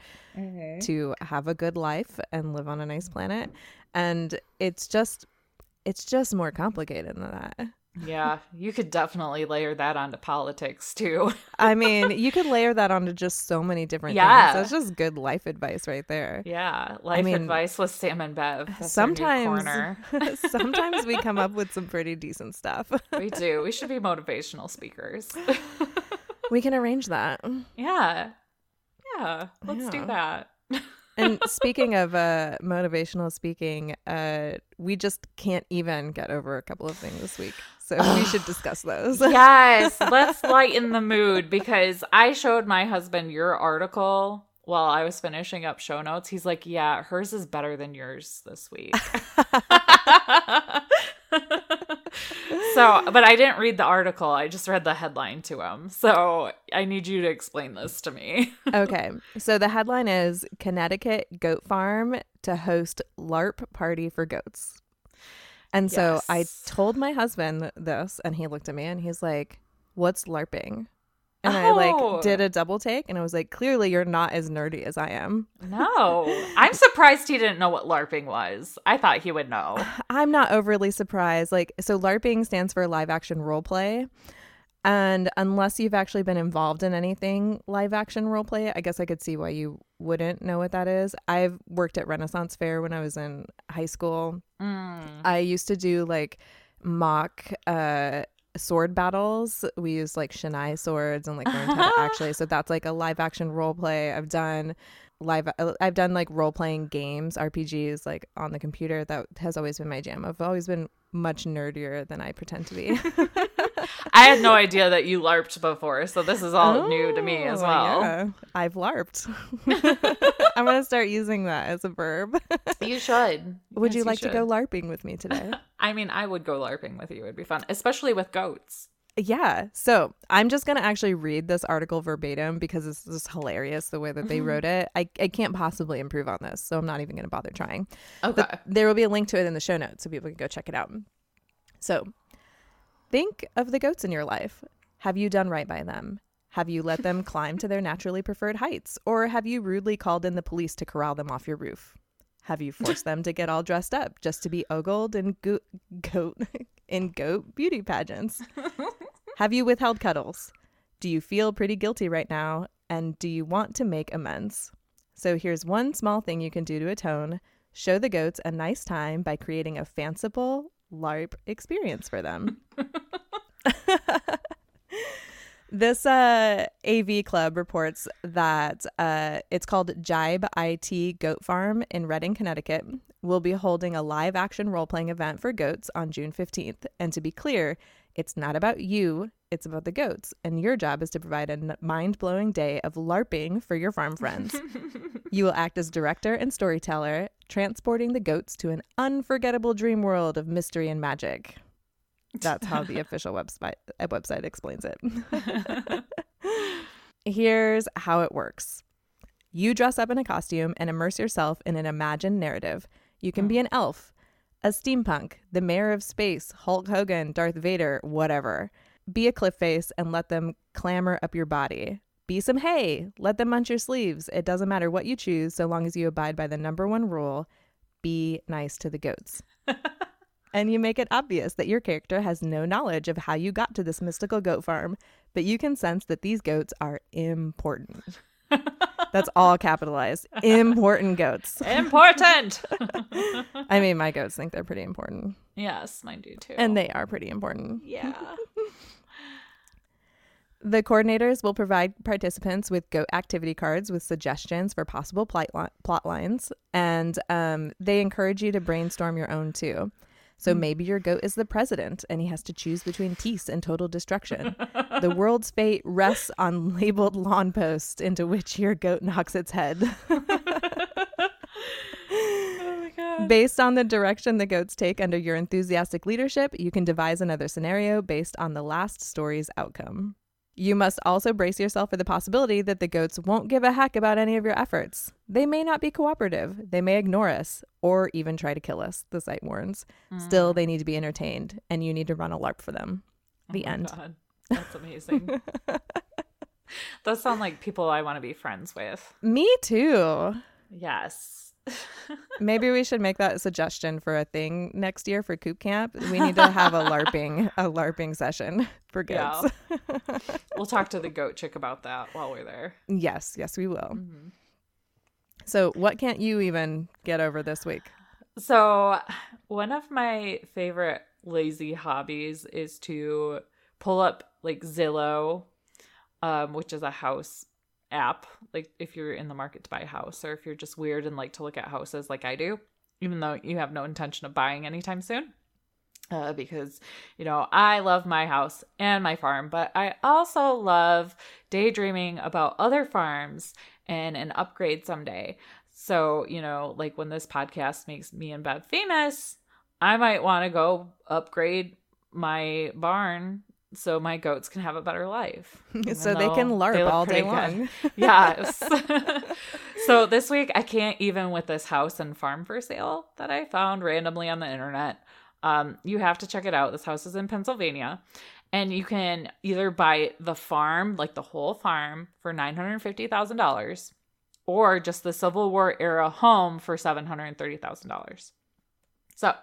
B: to have a good life and live on a nice planet. And it's just, it's just more complicated than that.
A: Yeah, you could definitely layer that onto politics too.
B: I mean, you could layer that onto just so many different
A: Yeah.
B: things. That's just good life advice right there.
A: yeah, life
B: mean,
A: advice with Sam and Bev. That's
B: sometimes
A: corner.
B: sometimes we come up with some pretty decent stuff.
A: we do. We should be motivational speakers.
B: we can arrange that.
A: Yeah. Yeah. Let's do that.
B: And speaking of uh, motivational speaking, uh, we just can't even get over a couple of things this week. So we should discuss those.
A: yes. Let's lighten the mood because I showed my husband your article while I was finishing up show notes, he's like, "Yeah, hers is better than yours this week." so, but I didn't read the article. I just read the headline to him. So, I need you to explain this to me.
B: okay. So the headline is Connecticut Goat Farm to host LARP party for goats. And so I told my husband this and he looked at me and he's like, "What's LARPing?" And I like
A: Oh.
B: did a double take and I was like, "Clearly you're not as nerdy as I am."
A: no, I'm surprised he didn't know what LARPing was. I thought he would know.
B: I'm not overly surprised. Like, so LARPing stands for live action role play. And unless you've actually been involved in anything live action role play, I guess I could see why you wouldn't know what that is. I've worked at Renaissance Fair when I was in high school.
A: Mm.
B: I used to do like mock uh sword battles. We use like Shinai swords and like learned how to actually so that's like a live action role play. I've done live uh, I've done like role playing games, RPGs like on the computer. That has always been my jam. I've always been much nerdier than I pretend to be.
A: I had no idea that you LARPed before, so this is all new to me as
B: Oh,
A: well.
B: yeah. I've LARPed. I'm gonna start using that as a verb.
A: You should.
B: Would
A: Yes,
B: you like to go LARPing with me today?
A: I mean, I would go LARPing with you. It'd be fun, especially with goats.
B: Yeah. So I'm just going to actually read this article verbatim because it's just hilarious the way that they mm-hmm. wrote it. I, I can't possibly improve on this. So I'm not even going to bother trying.
A: Okay.
B: But there will be a link to it in the show notes so people can go check it out. So think of the goats in your life. Have you done right by them? Have you let them climb to their naturally preferred heights? Or have you rudely called in the police to corral them off your roof? Have you forced them to get all dressed up just to be ogled in go- goat in goat beauty pageants? Have you withheld cuddles? Do you feel pretty guilty right now? And do you want to make amends? So here's one small thing you can do to atone. Show the goats a nice time by creating a fanciful LARP experience for them. this uh, AV club reports that uh, it's called Jibe IT Goat Farm in Redding, Connecticut. Will be holding a live action role playing event for goats on June 15th. And to be clear, it's not about you, it's about the goats. And your job is to provide a mind blowing day of LARPing for your farm friends. you will act as director and storyteller, transporting the goats to an unforgettable dream world of mystery and magic. That's how the official website uh, website explains it. Here's how it works. You dress up in a costume and immerse yourself in an imagined narrative. You can be an elf, a steampunk, the mayor of space, Hulk Hogan, Darth Vader, whatever. Be a cliff face and let them clamber up your body. Be some hay, let them munch your sleeves. It doesn't matter what you choose so long as you abide by the number one rule be nice to the goats. and you make it obvious that your character has no knowledge of how you got to this mystical goat farm, but you can sense that these goats are important. That's all capitalized. Important goats.
A: Important.
B: I mean, my goats think they're pretty important,
A: yes, mine do too.
B: and they are pretty important.
A: yeah.
B: The coordinators will provide participants with goat activity cards with suggestions for possible plot, li- plot lines, and um, they encourage you to brainstorm your own too. So maybe your goat is the president and he has to choose between peace and total destruction. the world's fate rests on labeled lawn posts into which your goat knocks its head.
A: oh.
B: Based on the direction the goats take under your enthusiastic leadership, you can devise another scenario based on the last story's outcome. You must also brace yourself for the possibility that the goats won't give a heck about any of your efforts. They may not be cooperative, they may ignore us, or even try to kill us, the site warns. Still, they need to be entertained, and you need to run a LARP for them. Oh the
A: Oh
B: end.
A: God. That's amazing. Those sound like people I want to be friends with.
B: Me too.
A: Yes.
B: Maybe we should make that a suggestion for a thing next year for Coop Camp. We need to have a LARPing, a LARPing session for goats.
A: Yeah. we'll talk to the goat chick about that while we're there.
B: Yes, yes, we will.
A: Mm-hmm.
B: So, what can't you even get over this week?
A: So, one of my favorite lazy hobbies is to pull up like Zillow, um, which is a house app. Like if you're in the market to buy a house, or if you're just weird and like to look at houses like I do, even though you have no intention of buying anytime soon. Uh, because you know I love my house and my farm, but I also love daydreaming about other farms and an upgrade someday. So, you know, like when this podcast makes me and Bev famous, I might want to go upgrade my barn so my goats can have a better life.
B: so they can LARP they all day long.
A: yes. so this week, I can't even with this house and farm for sale that I found randomly on the internet. Um, you have to check it out. This house is in Pennsylvania. And you can either buy the farm, like the whole farm, for $950,000 or just the Civil War era home for $730,000. So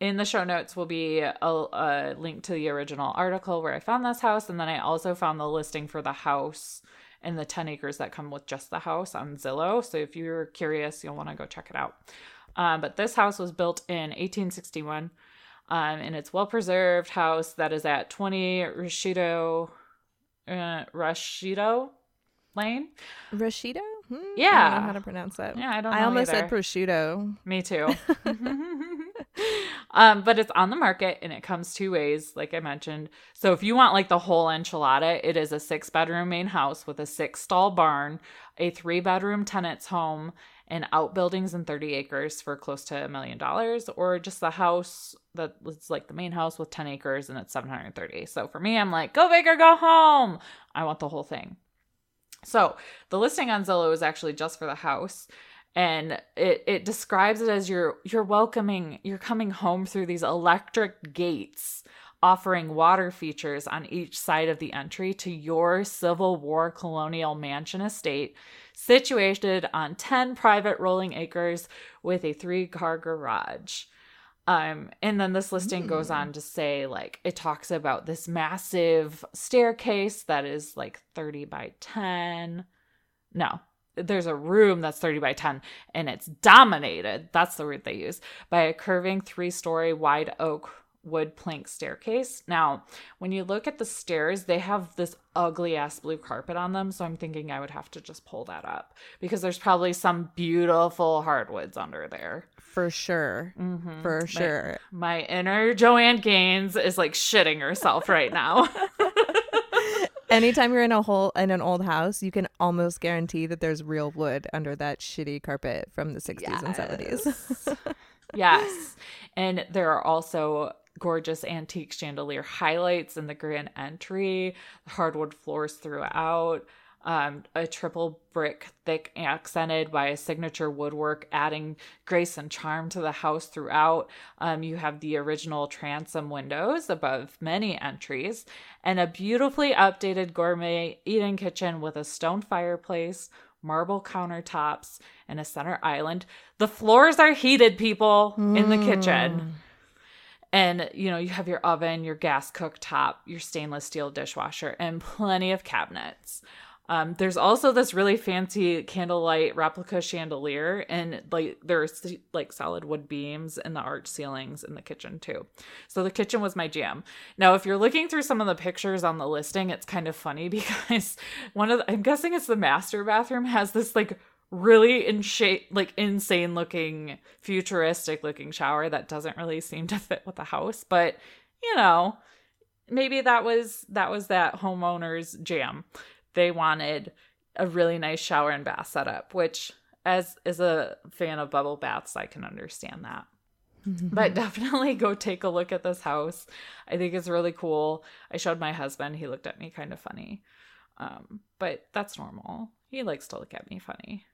A: in the show notes will be a, a, link to the original article where I found this house. And then I also found the listing for the house and the 10 acres that come with just the house on Zillow. So if you're curious, you'll want to go check it out. Um, but this house was built in 1861 um, and it's well preserved house that is at 20 Rashido, uh, Rashido Lane.
B: Rashido?
A: Hmm, yeah. I
B: don't know how to pronounce that.
A: Yeah, I don't
B: I almost
A: either.
B: said prosciutto.
A: Me too. um, but it's on the market and it comes two ways, like I mentioned. So if you want like the whole enchilada, it is a six bedroom main house with a six stall barn, a three bedroom tenant's home, and outbuildings and 30 acres for close to a million dollars, or just the house that's like the main house with 10 acres and it's 730. So for me, I'm like, go big or go home. I want the whole thing. So the listing on Zillow is actually just for the house. And it, it describes it as you're you're welcoming, you're coming home through these electric gates offering water features on each side of the entry to your Civil War colonial mansion estate, situated on 10 private rolling acres with a three car garage. Um, and then this listing mm. goes on to say, like, it talks about this massive staircase that is like 30 by 10. No, there's a room that's 30 by 10 and it's dominated that's the word they use by a curving three story wide oak wood plank staircase. Now, when you look at the stairs, they have this ugly ass blue carpet on them. So I'm thinking I would have to just pull that up because there's probably some beautiful hardwoods under there.
B: For sure. Mm-hmm. For sure.
A: My, my inner Joanna Gaines is like shitting herself right now.
B: Anytime you're in a hole in an old house, you can almost guarantee that there's real wood under that shitty carpet from the 60s yes. and 70s.
A: yes. And there are also gorgeous antique chandelier highlights in the grand entry, hardwood floors throughout, um, a triple brick thick accented by a signature woodwork, adding grace and charm to the house throughout. Um, you have the original transom windows above many entries, and a beautifully updated gourmet eating kitchen with a stone fireplace, marble countertops, and a center island. The floors are heated, people, mm. in the kitchen. Hmm and you know you have your oven your gas cooktop your stainless steel dishwasher and plenty of cabinets um, there's also this really fancy candlelight replica chandelier and like there's like solid wood beams in the arch ceilings in the kitchen too. So the kitchen was my jam. Now if you're looking through some of the pictures on the listing it's kind of funny because one of the, i'm guessing it's the master bathroom has this like really in shape like insane looking futuristic looking shower that doesn't really seem to fit with the house. But you know maybe that was that was that homeowner's jam they wanted a really nice shower and bath setup which as as a fan of bubble baths i can understand that. But definitely go take a look at this house. I think it's really cool. I showed my husband. He looked at me kind of funny. Um, but that's normal. He likes to look at me funny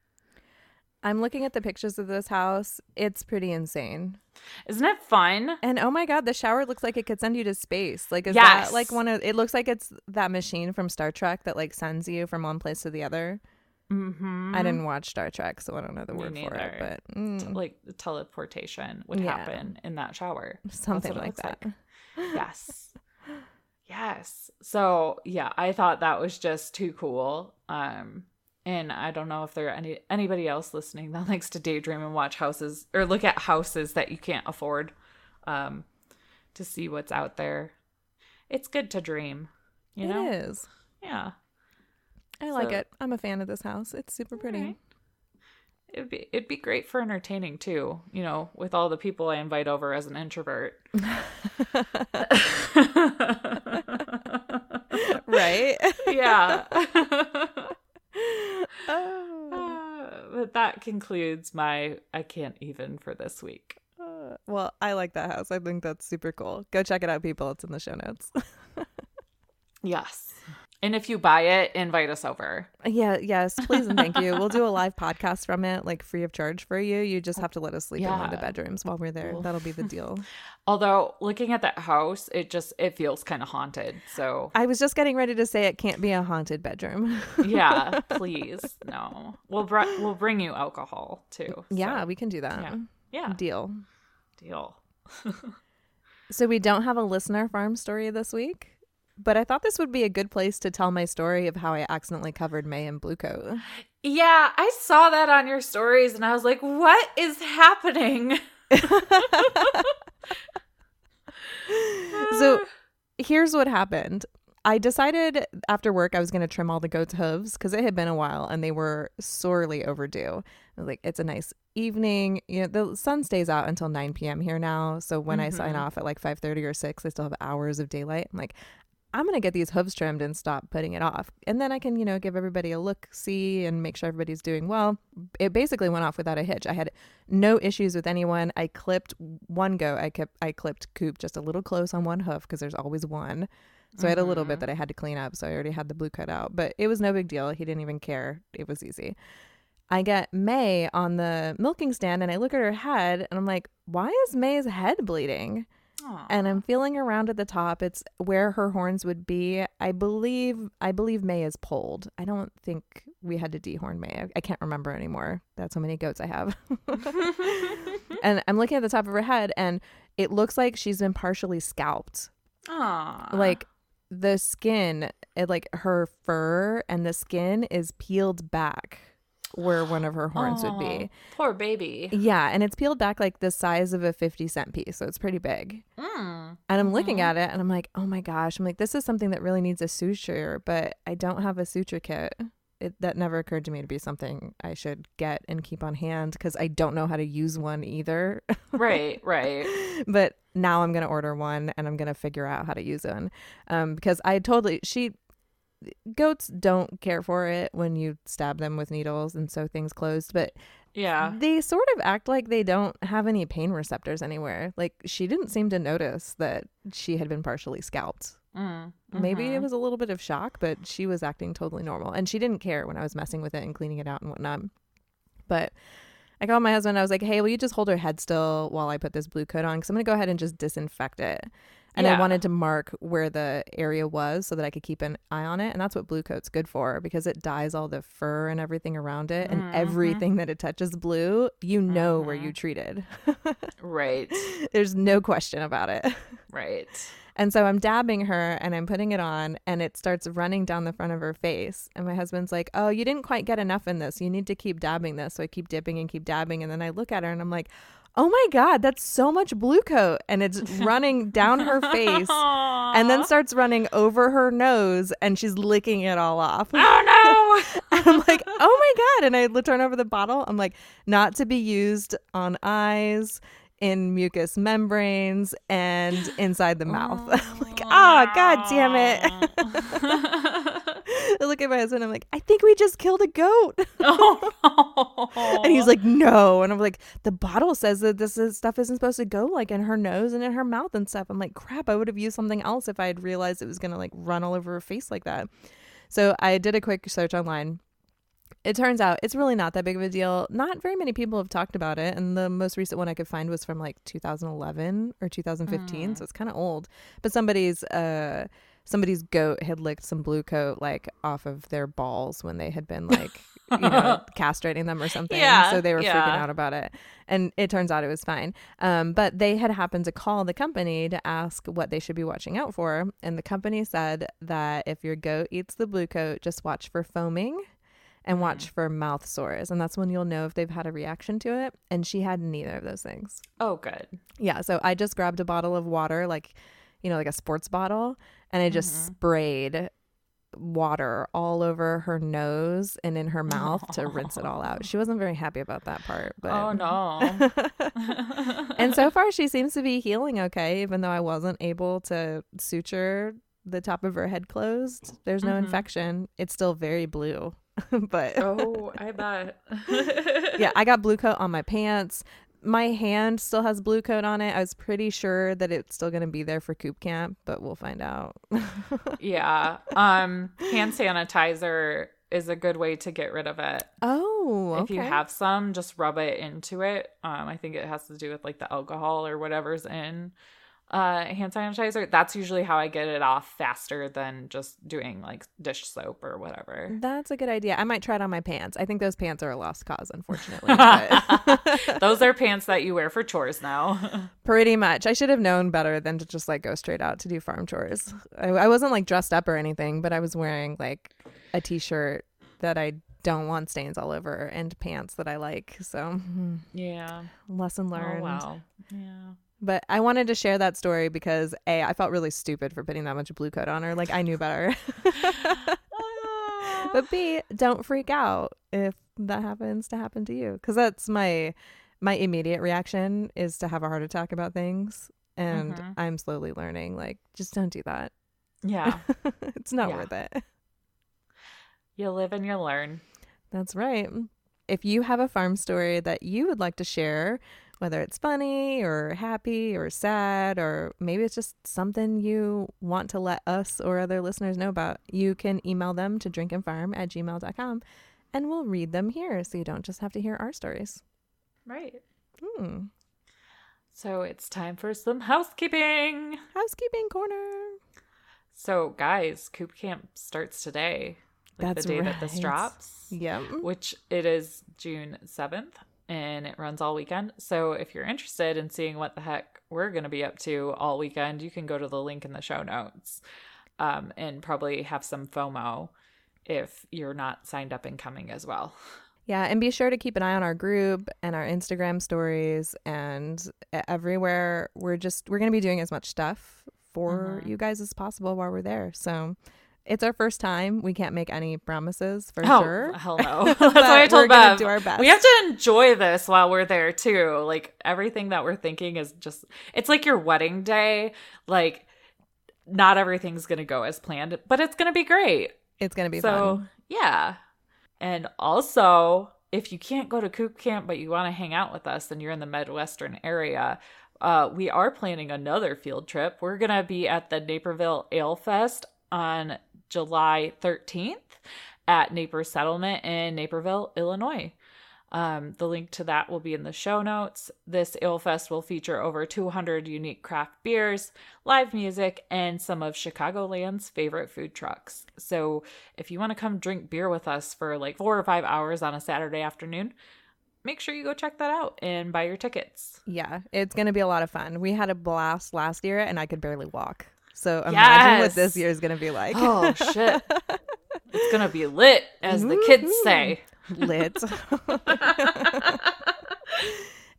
B: I'm looking at the pictures of this house. It's pretty insane.
A: Isn't it fun?
B: And oh my god, the shower looks like it could send you to space. Like is yes. that like one of it looks like it's that machine from Star Trek that like sends you from one place to the other. Mm-hmm. I didn't watch Star Trek, so I don't know the Me word neither. for it. But
A: mm. like teleportation would yeah. happen in that shower,
B: something like that. Like.
A: yes, yes. So yeah, I thought that was just too cool. Um, and I don't know if there are any anybody else listening that likes to daydream and watch houses or look at houses that you can't afford um, to see what's out there. It's good to dream, you know.
B: It is.
A: Yeah.
B: I like it. I'm a fan of this house. It's super pretty. Right.
A: It'd be it'd be great for entertaining too, you know, with all the people I invite over as an introvert.
B: right?
A: yeah. Uh, but that concludes my I can't even for this week.
B: Uh, well, I like that house. I think that's super cool. Go check it out, people. It's in the show notes.
A: Yes. And if you buy it, invite us over.
B: yeah, yes, please and thank you. We'll do a live podcast from it, like free of charge for you. You just have to let us sleep in one of the bedrooms while we're there.
A: Cool.
B: That'll be the deal.
A: Although looking at that house, it just it feels kind of haunted. So
B: I was just getting ready to say it can't be a haunted bedroom.
A: yeah, please no. We'll br- we'll bring you alcohol too.
B: yeah,
A: So,
B: we can do that.
A: yeah. yeah,
B: Deal.
A: deal.
B: So we don't have a listener farm story this week, but I thought this would be a good place to tell my story of how I accidentally covered May in Blu-Kote.
A: Yeah, I saw that on your stories, and I was like, "What is happening?"
B: So here's what happened. I decided after work I was going to trim all the goats' hooves because it had been a while and they were sorely overdue. I was like, it's a nice evening. You know, the sun stays out until 9 p.m. here now. So when I sign
A: Mhm.
B: off at like 5:30 or 6, I still have hours of daylight. I'm like, I'm going to get these hooves trimmed and stop putting it off. And then I can, you know, give everybody a look, see, and make sure everybody's doing well. It basically went off without a hitch. I had no issues with anyone. I clipped one go. I kept I clipped Coop just a little close on one hoof because there's always one. So I had a little bit
A: Mhm.
B: that I had to clean up. So I already had the blue cut out, but it was no big deal. He didn't even care. It was easy. I get May on the milking stand and I look at her head and I'm like, why is May's head bleeding? And I'm feeling around at the top. It's where her horns would be. I believe I believe May is polled. I don't think we had to dehorn May. I, I can't remember anymore. That's how many goats I have. and I'm looking at the top of her head and it looks like she's been partially scalped.
A: Aw.
B: Like the skin, it, like her fur and the skin is peeled back where one of her horns would be.
A: Poor baby.
B: Yeah, and it's peeled back like the size of a 50 cent piece, so it's pretty big.
A: Mm.
B: And I'm looking
A: Mhm.
B: at it and I'm like, oh my gosh. I'm like, this is something that really needs a suture, but I don't have a suture kit. It, that never occurred to me to be something I should get and keep on hand because I don't know how to use one either.
A: Right, right.
B: but now I'm going to order one and I'm going to figure out how to use one. Um, because I totally, she, goats don't care for it when you stab them with needles and sew things closed, but
A: Yeah.
B: they sort of act like they don't have any pain receptors anywhere. Like she didn't seem to notice that she had been partially scalped.
A: Mm.
B: Maybe it
A: Mhm.
B: was a little bit of shock, but she was acting totally normal. And she didn't care when I was messing with it and cleaning it out and whatnot. But I called my husband. I was like, hey, will you just hold her head still while I put this Blu-Kote on? Because I'm going to go ahead and just disinfect it. And I wanted to mark where the area was so that I could keep an eye on it. And that's what Blu-Kote's good for because it dyes all the fur and everything around it. And
A: Mhm.
B: everything that it touches blue, you know where
A: Mhm.
B: you treated.
A: Right,
B: There's no question about it.
A: right.
B: And so I'm dabbing her and I'm putting it on and it starts running down the front of her face. And my husband's like, Oh, you didn't quite get enough in this. You need to keep dabbing this. So I keep dipping and keep dabbing. And then I look at her and I'm like, Oh my God, that's so much Blu-Kote. And it's running down her face and then starts running over her nose and she's licking it all off.
A: Oh no!
B: I'm like, oh my God. And I turn over the bottle. I'm like, not to be used on eyes, in mucous membranes, and inside the mouth. I'm like, ah, God damn it. I look at my husband. I'm like, I think we just killed a goat.
A: oh no!
B: And he's like, no. And I'm like, the bottle says that this is, stuff isn't supposed to go like in her nose and in her mouth and stuff. I'm like, crap, I would have used something else if I had realized it was going to like run all over her face like that. So I did a quick search online. It turns out it's really not that big of a deal. Not very many people have talked about it. And the most recent one I could find was from like 2011 or 2015.
A: Mm.
B: So it's kind of old. But somebody's, uh, somebody's goat had licked some Blu-Kote like off of their balls when they had been like you know castrating them or something.
A: Yeah,
B: so they were freaking out about it. And it turns out it was fine. Um, but they had happened to call the company to ask what they should be watching out for. And the company said that if your goat eats the Blu-Kote just watch for foaming and watch for mouth sores. And that's when you'll know if they've had a reaction to it. And she had neither of those things.
A: Oh, good.
B: yeah, so I just grabbed a bottle of water, like, you know, like a sports bottle, and I just
A: Mhm.
B: sprayed water all over her nose and in her mouth to rinse it all out. She wasn't very happy about that part, but
A: Oh no!
B: and so far she seems to be healing okay, even though I wasn't able to suture the top of her head closed. There's no
A: Mhm.
B: infection. It's still very blue. but
A: oh, I bet.
B: yeah, I got Blu-Kote on my pants. My hand still has Blu-Kote on it. I was pretty sure that it's still going to be there for coop camp, but we'll find out.
A: yeah. Um hand sanitizer is a good way to get rid of it.
B: Oh, okay.
A: If you have some, just rub it into it. Um I think it has to do with like the alcohol or whatever's in uh hand sanitizer that's usually how i get it off faster than just doing like dish soap or whatever
B: That's a good idea. I might try it on my pants. I think those pants are a lost cause, unfortunately.
A: those are pants that you wear for chores now
B: Pretty much. I should have known better than to just like go straight out to do farm chores. I, I wasn't like dressed up or anything, but I was wearing like a t shirt that I don't want stains all over and pants that I like. So, hmm,
A: yeah
B: lesson
A: oh
B: learned.
A: wow yeah
B: But I wanted to share that story because A, I felt really stupid for putting that much Blu-Kote on her. Like I knew better. but B, don't freak out if that happens to happen to you. Because that's my my immediate reaction is to have a heart attack about things. And
A: Mhm.
B: I'm slowly learning, like, just don't do that.
A: yeah
B: it's not
A: Yeah.
B: worth it.
A: you live and you learn
B: That's right. If you have a farm story that you would like to share, whether it's funny or happy or sad, or maybe it's just something you want to let us or other listeners know about, you can email them to drinkandfarm at gmail.com and we'll read them here so you don't just have to hear our stories.
A: right
B: Hmm.
A: so it's time for some housekeeping
B: Housekeeping corner.
A: so guys coop camp starts today like
B: That's
A: the day that this
B: right.
A: drops
B: Yep.
A: which it is June 7th and it runs all weekend. So if you're interested in seeing what the heck we're going to be up to all weekend, you can go to the link in the show notes um, and probably have some FOMO if you're not signed up and coming as well.
B: Yeah, and be sure to keep an eye on our group and our Instagram stories and everywhere. We're just we're going to be doing as much stuff for
A: Mhm.
B: you guys as possible while we're there. So it's our first time. We can't make any promises for
A: oh,
B: sure.
A: hell no. That's what I told
B: gonna
A: Bev.
B: do our best.
A: We have to enjoy this while we're there too. Like everything that we're thinking is just it's like your wedding day. Like not everything's going to go as planned, but it's going to be great.
B: It's going to be
A: so
B: fun.
A: yeah and also if you can't go to coop camp but you want to hang out with us and you're in the midwestern area uh, we are planning another field trip we're gonna be at the naperville ale fest on july 13th at naper settlement in naperville illinois um, the link to that will be in the show notes. This Ale Fest will feature over 200 unique craft beers, live music, and some of Chicagoland's favorite food trucks. So if you want to come drink beer with us for like four or five hours on a Saturday afternoon, make sure you go check that out and buy your tickets.
B: Yeah, it's going to be a lot of fun. We had a blast last year and I could barely walk. So imagine what this
A: Yes.
B: year is going to be like.
A: Oh, shit. It's going to be lit, as the kids say.
B: lit.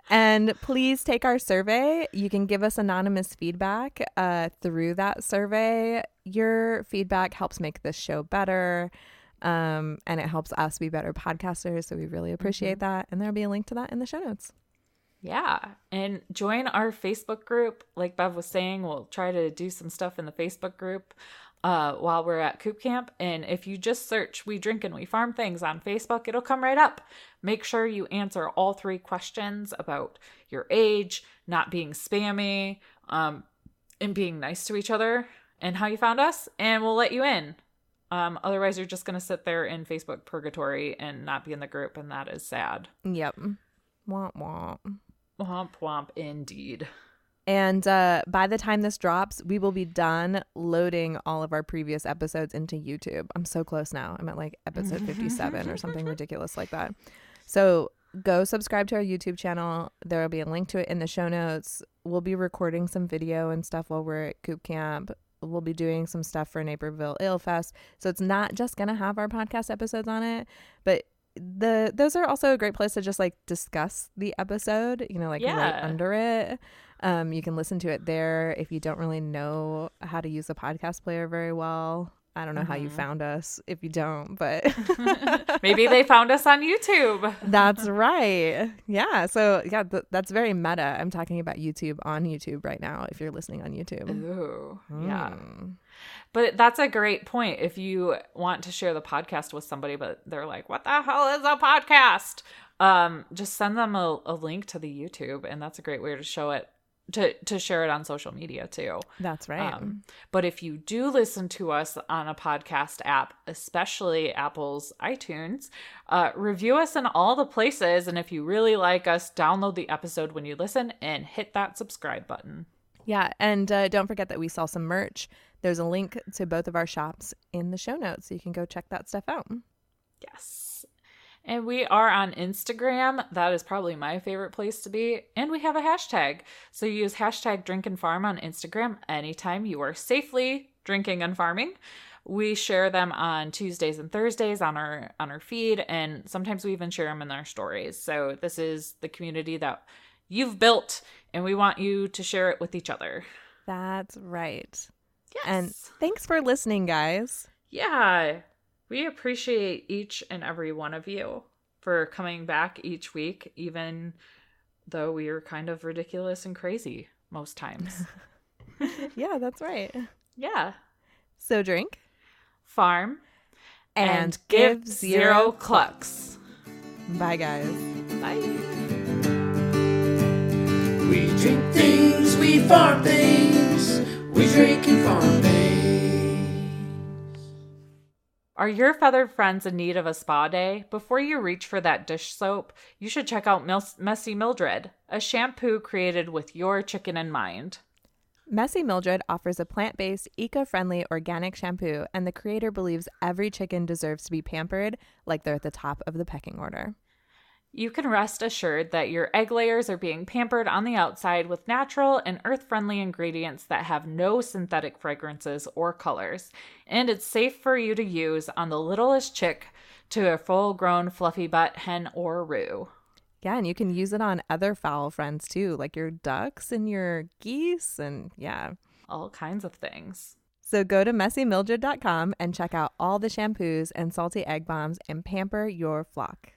B: and please take our survey. You can give us anonymous feedback uh, through that survey. Your feedback helps make this show better. Um, and it helps us be better podcasters. So we really appreciate that. And there'll be a link to that in the show notes.
A: Yeah. And join our Facebook group. Like Bev was saying, we'll try to do some stuff in the Facebook group uh, while we're at Coop Camp. And if you just search We Drink and We Farm Things on Facebook, it'll come right up. Make sure you answer all three questions about your age, not being spammy, um, and being nice to each other, and how you found us, and we'll let you in. Um, otherwise, you're just going to sit there in Facebook purgatory and not be in the group, and that is sad.
B: Yep. Womp womp.
A: Womp womp indeed.
B: And uh, by the time this drops, we will be done loading all of our previous episodes into YouTube. I'm so close now. I'm at like episode 57 or something ridiculous like that. So go subscribe to our YouTube channel. There will be a link to it in the show notes. We'll be recording some video and stuff while we're at Coop Camp. We'll be doing some stuff for Naperville Ale Fest. So it's not just going to have our podcast episodes on it, but the those are also a great place to just like discuss the episode, you know, like right under it. Um, you can listen to it there if you don't really know how to use a podcast player very well. I don't know how you
A: Mhm.
B: found us if you don't, but
A: Maybe they found us on YouTube.
B: That's right. Yeah. So, yeah, th- that's very meta. I'm talking about YouTube on YouTube right now if you're listening on YouTube.
A: Ooh, yeah.
B: Mm.
A: But that's a great point. If you want to share the podcast with somebody, but they're like, "What the hell is a podcast?" Um, just send them a, a link to the YouTube, and that's a great way to show it to to share it on social media too.
B: That's right.
A: Um, but if you do listen to us on a podcast app, especially Apple's iTunes, uh, review us in all the places. And if you really like us, download the episode when you listen and hit that subscribe button.
B: yeah. And uh, don't forget that we sell some merch. There's a link to both of our shops in the show notes. So you can go check that stuff out.
A: Yes. And we are on Instagram. That is probably my favorite place to be. And we have a hashtag. So you use hashtag drink and farm on Instagram anytime you are safely drinking and farming. We share them on Tuesdays and Thursdays on our on our feed, and sometimes we even share them in our stories. So this is the community that you've built, and we want you to share it with each other.
B: That's right.
A: Yes.
B: And thanks for listening, guys.
A: Yeah, we appreciate each and every one of you for coming back each week, even though we are kind of ridiculous and crazy most times.
B: Yeah, that's right.
A: yeah.
B: So drink
A: Farm
B: and, give zero.
A: clucks.
B: Bye, guys.
A: Bye.
C: We drink things, we farm things, we drink and farm things.
A: Are your feathered friends in need of a spa day? Before you reach for that dish soap, you should check out Mil- Messy Mildred, a shampoo created with your chicken in mind.
B: Messy Mildred offers a plant based, eco friendly, organic shampoo, and the creator believes every chicken deserves to be pampered like they're at the top of the pecking order.
A: You can rest assured that your egg layers are being pampered on the outside with natural and earth friendly ingredients that have no synthetic fragrances or colors. And it's safe for you to use on the littlest chick to a full grown fluffy butt hen or roo.
B: Yeah, and you can use it on other fowl friends too, like your ducks and your geese, and yeah.
A: All kinds of things.
B: So go to messymildred.com and check out all the shampoos and salty egg bombs and pamper your flock.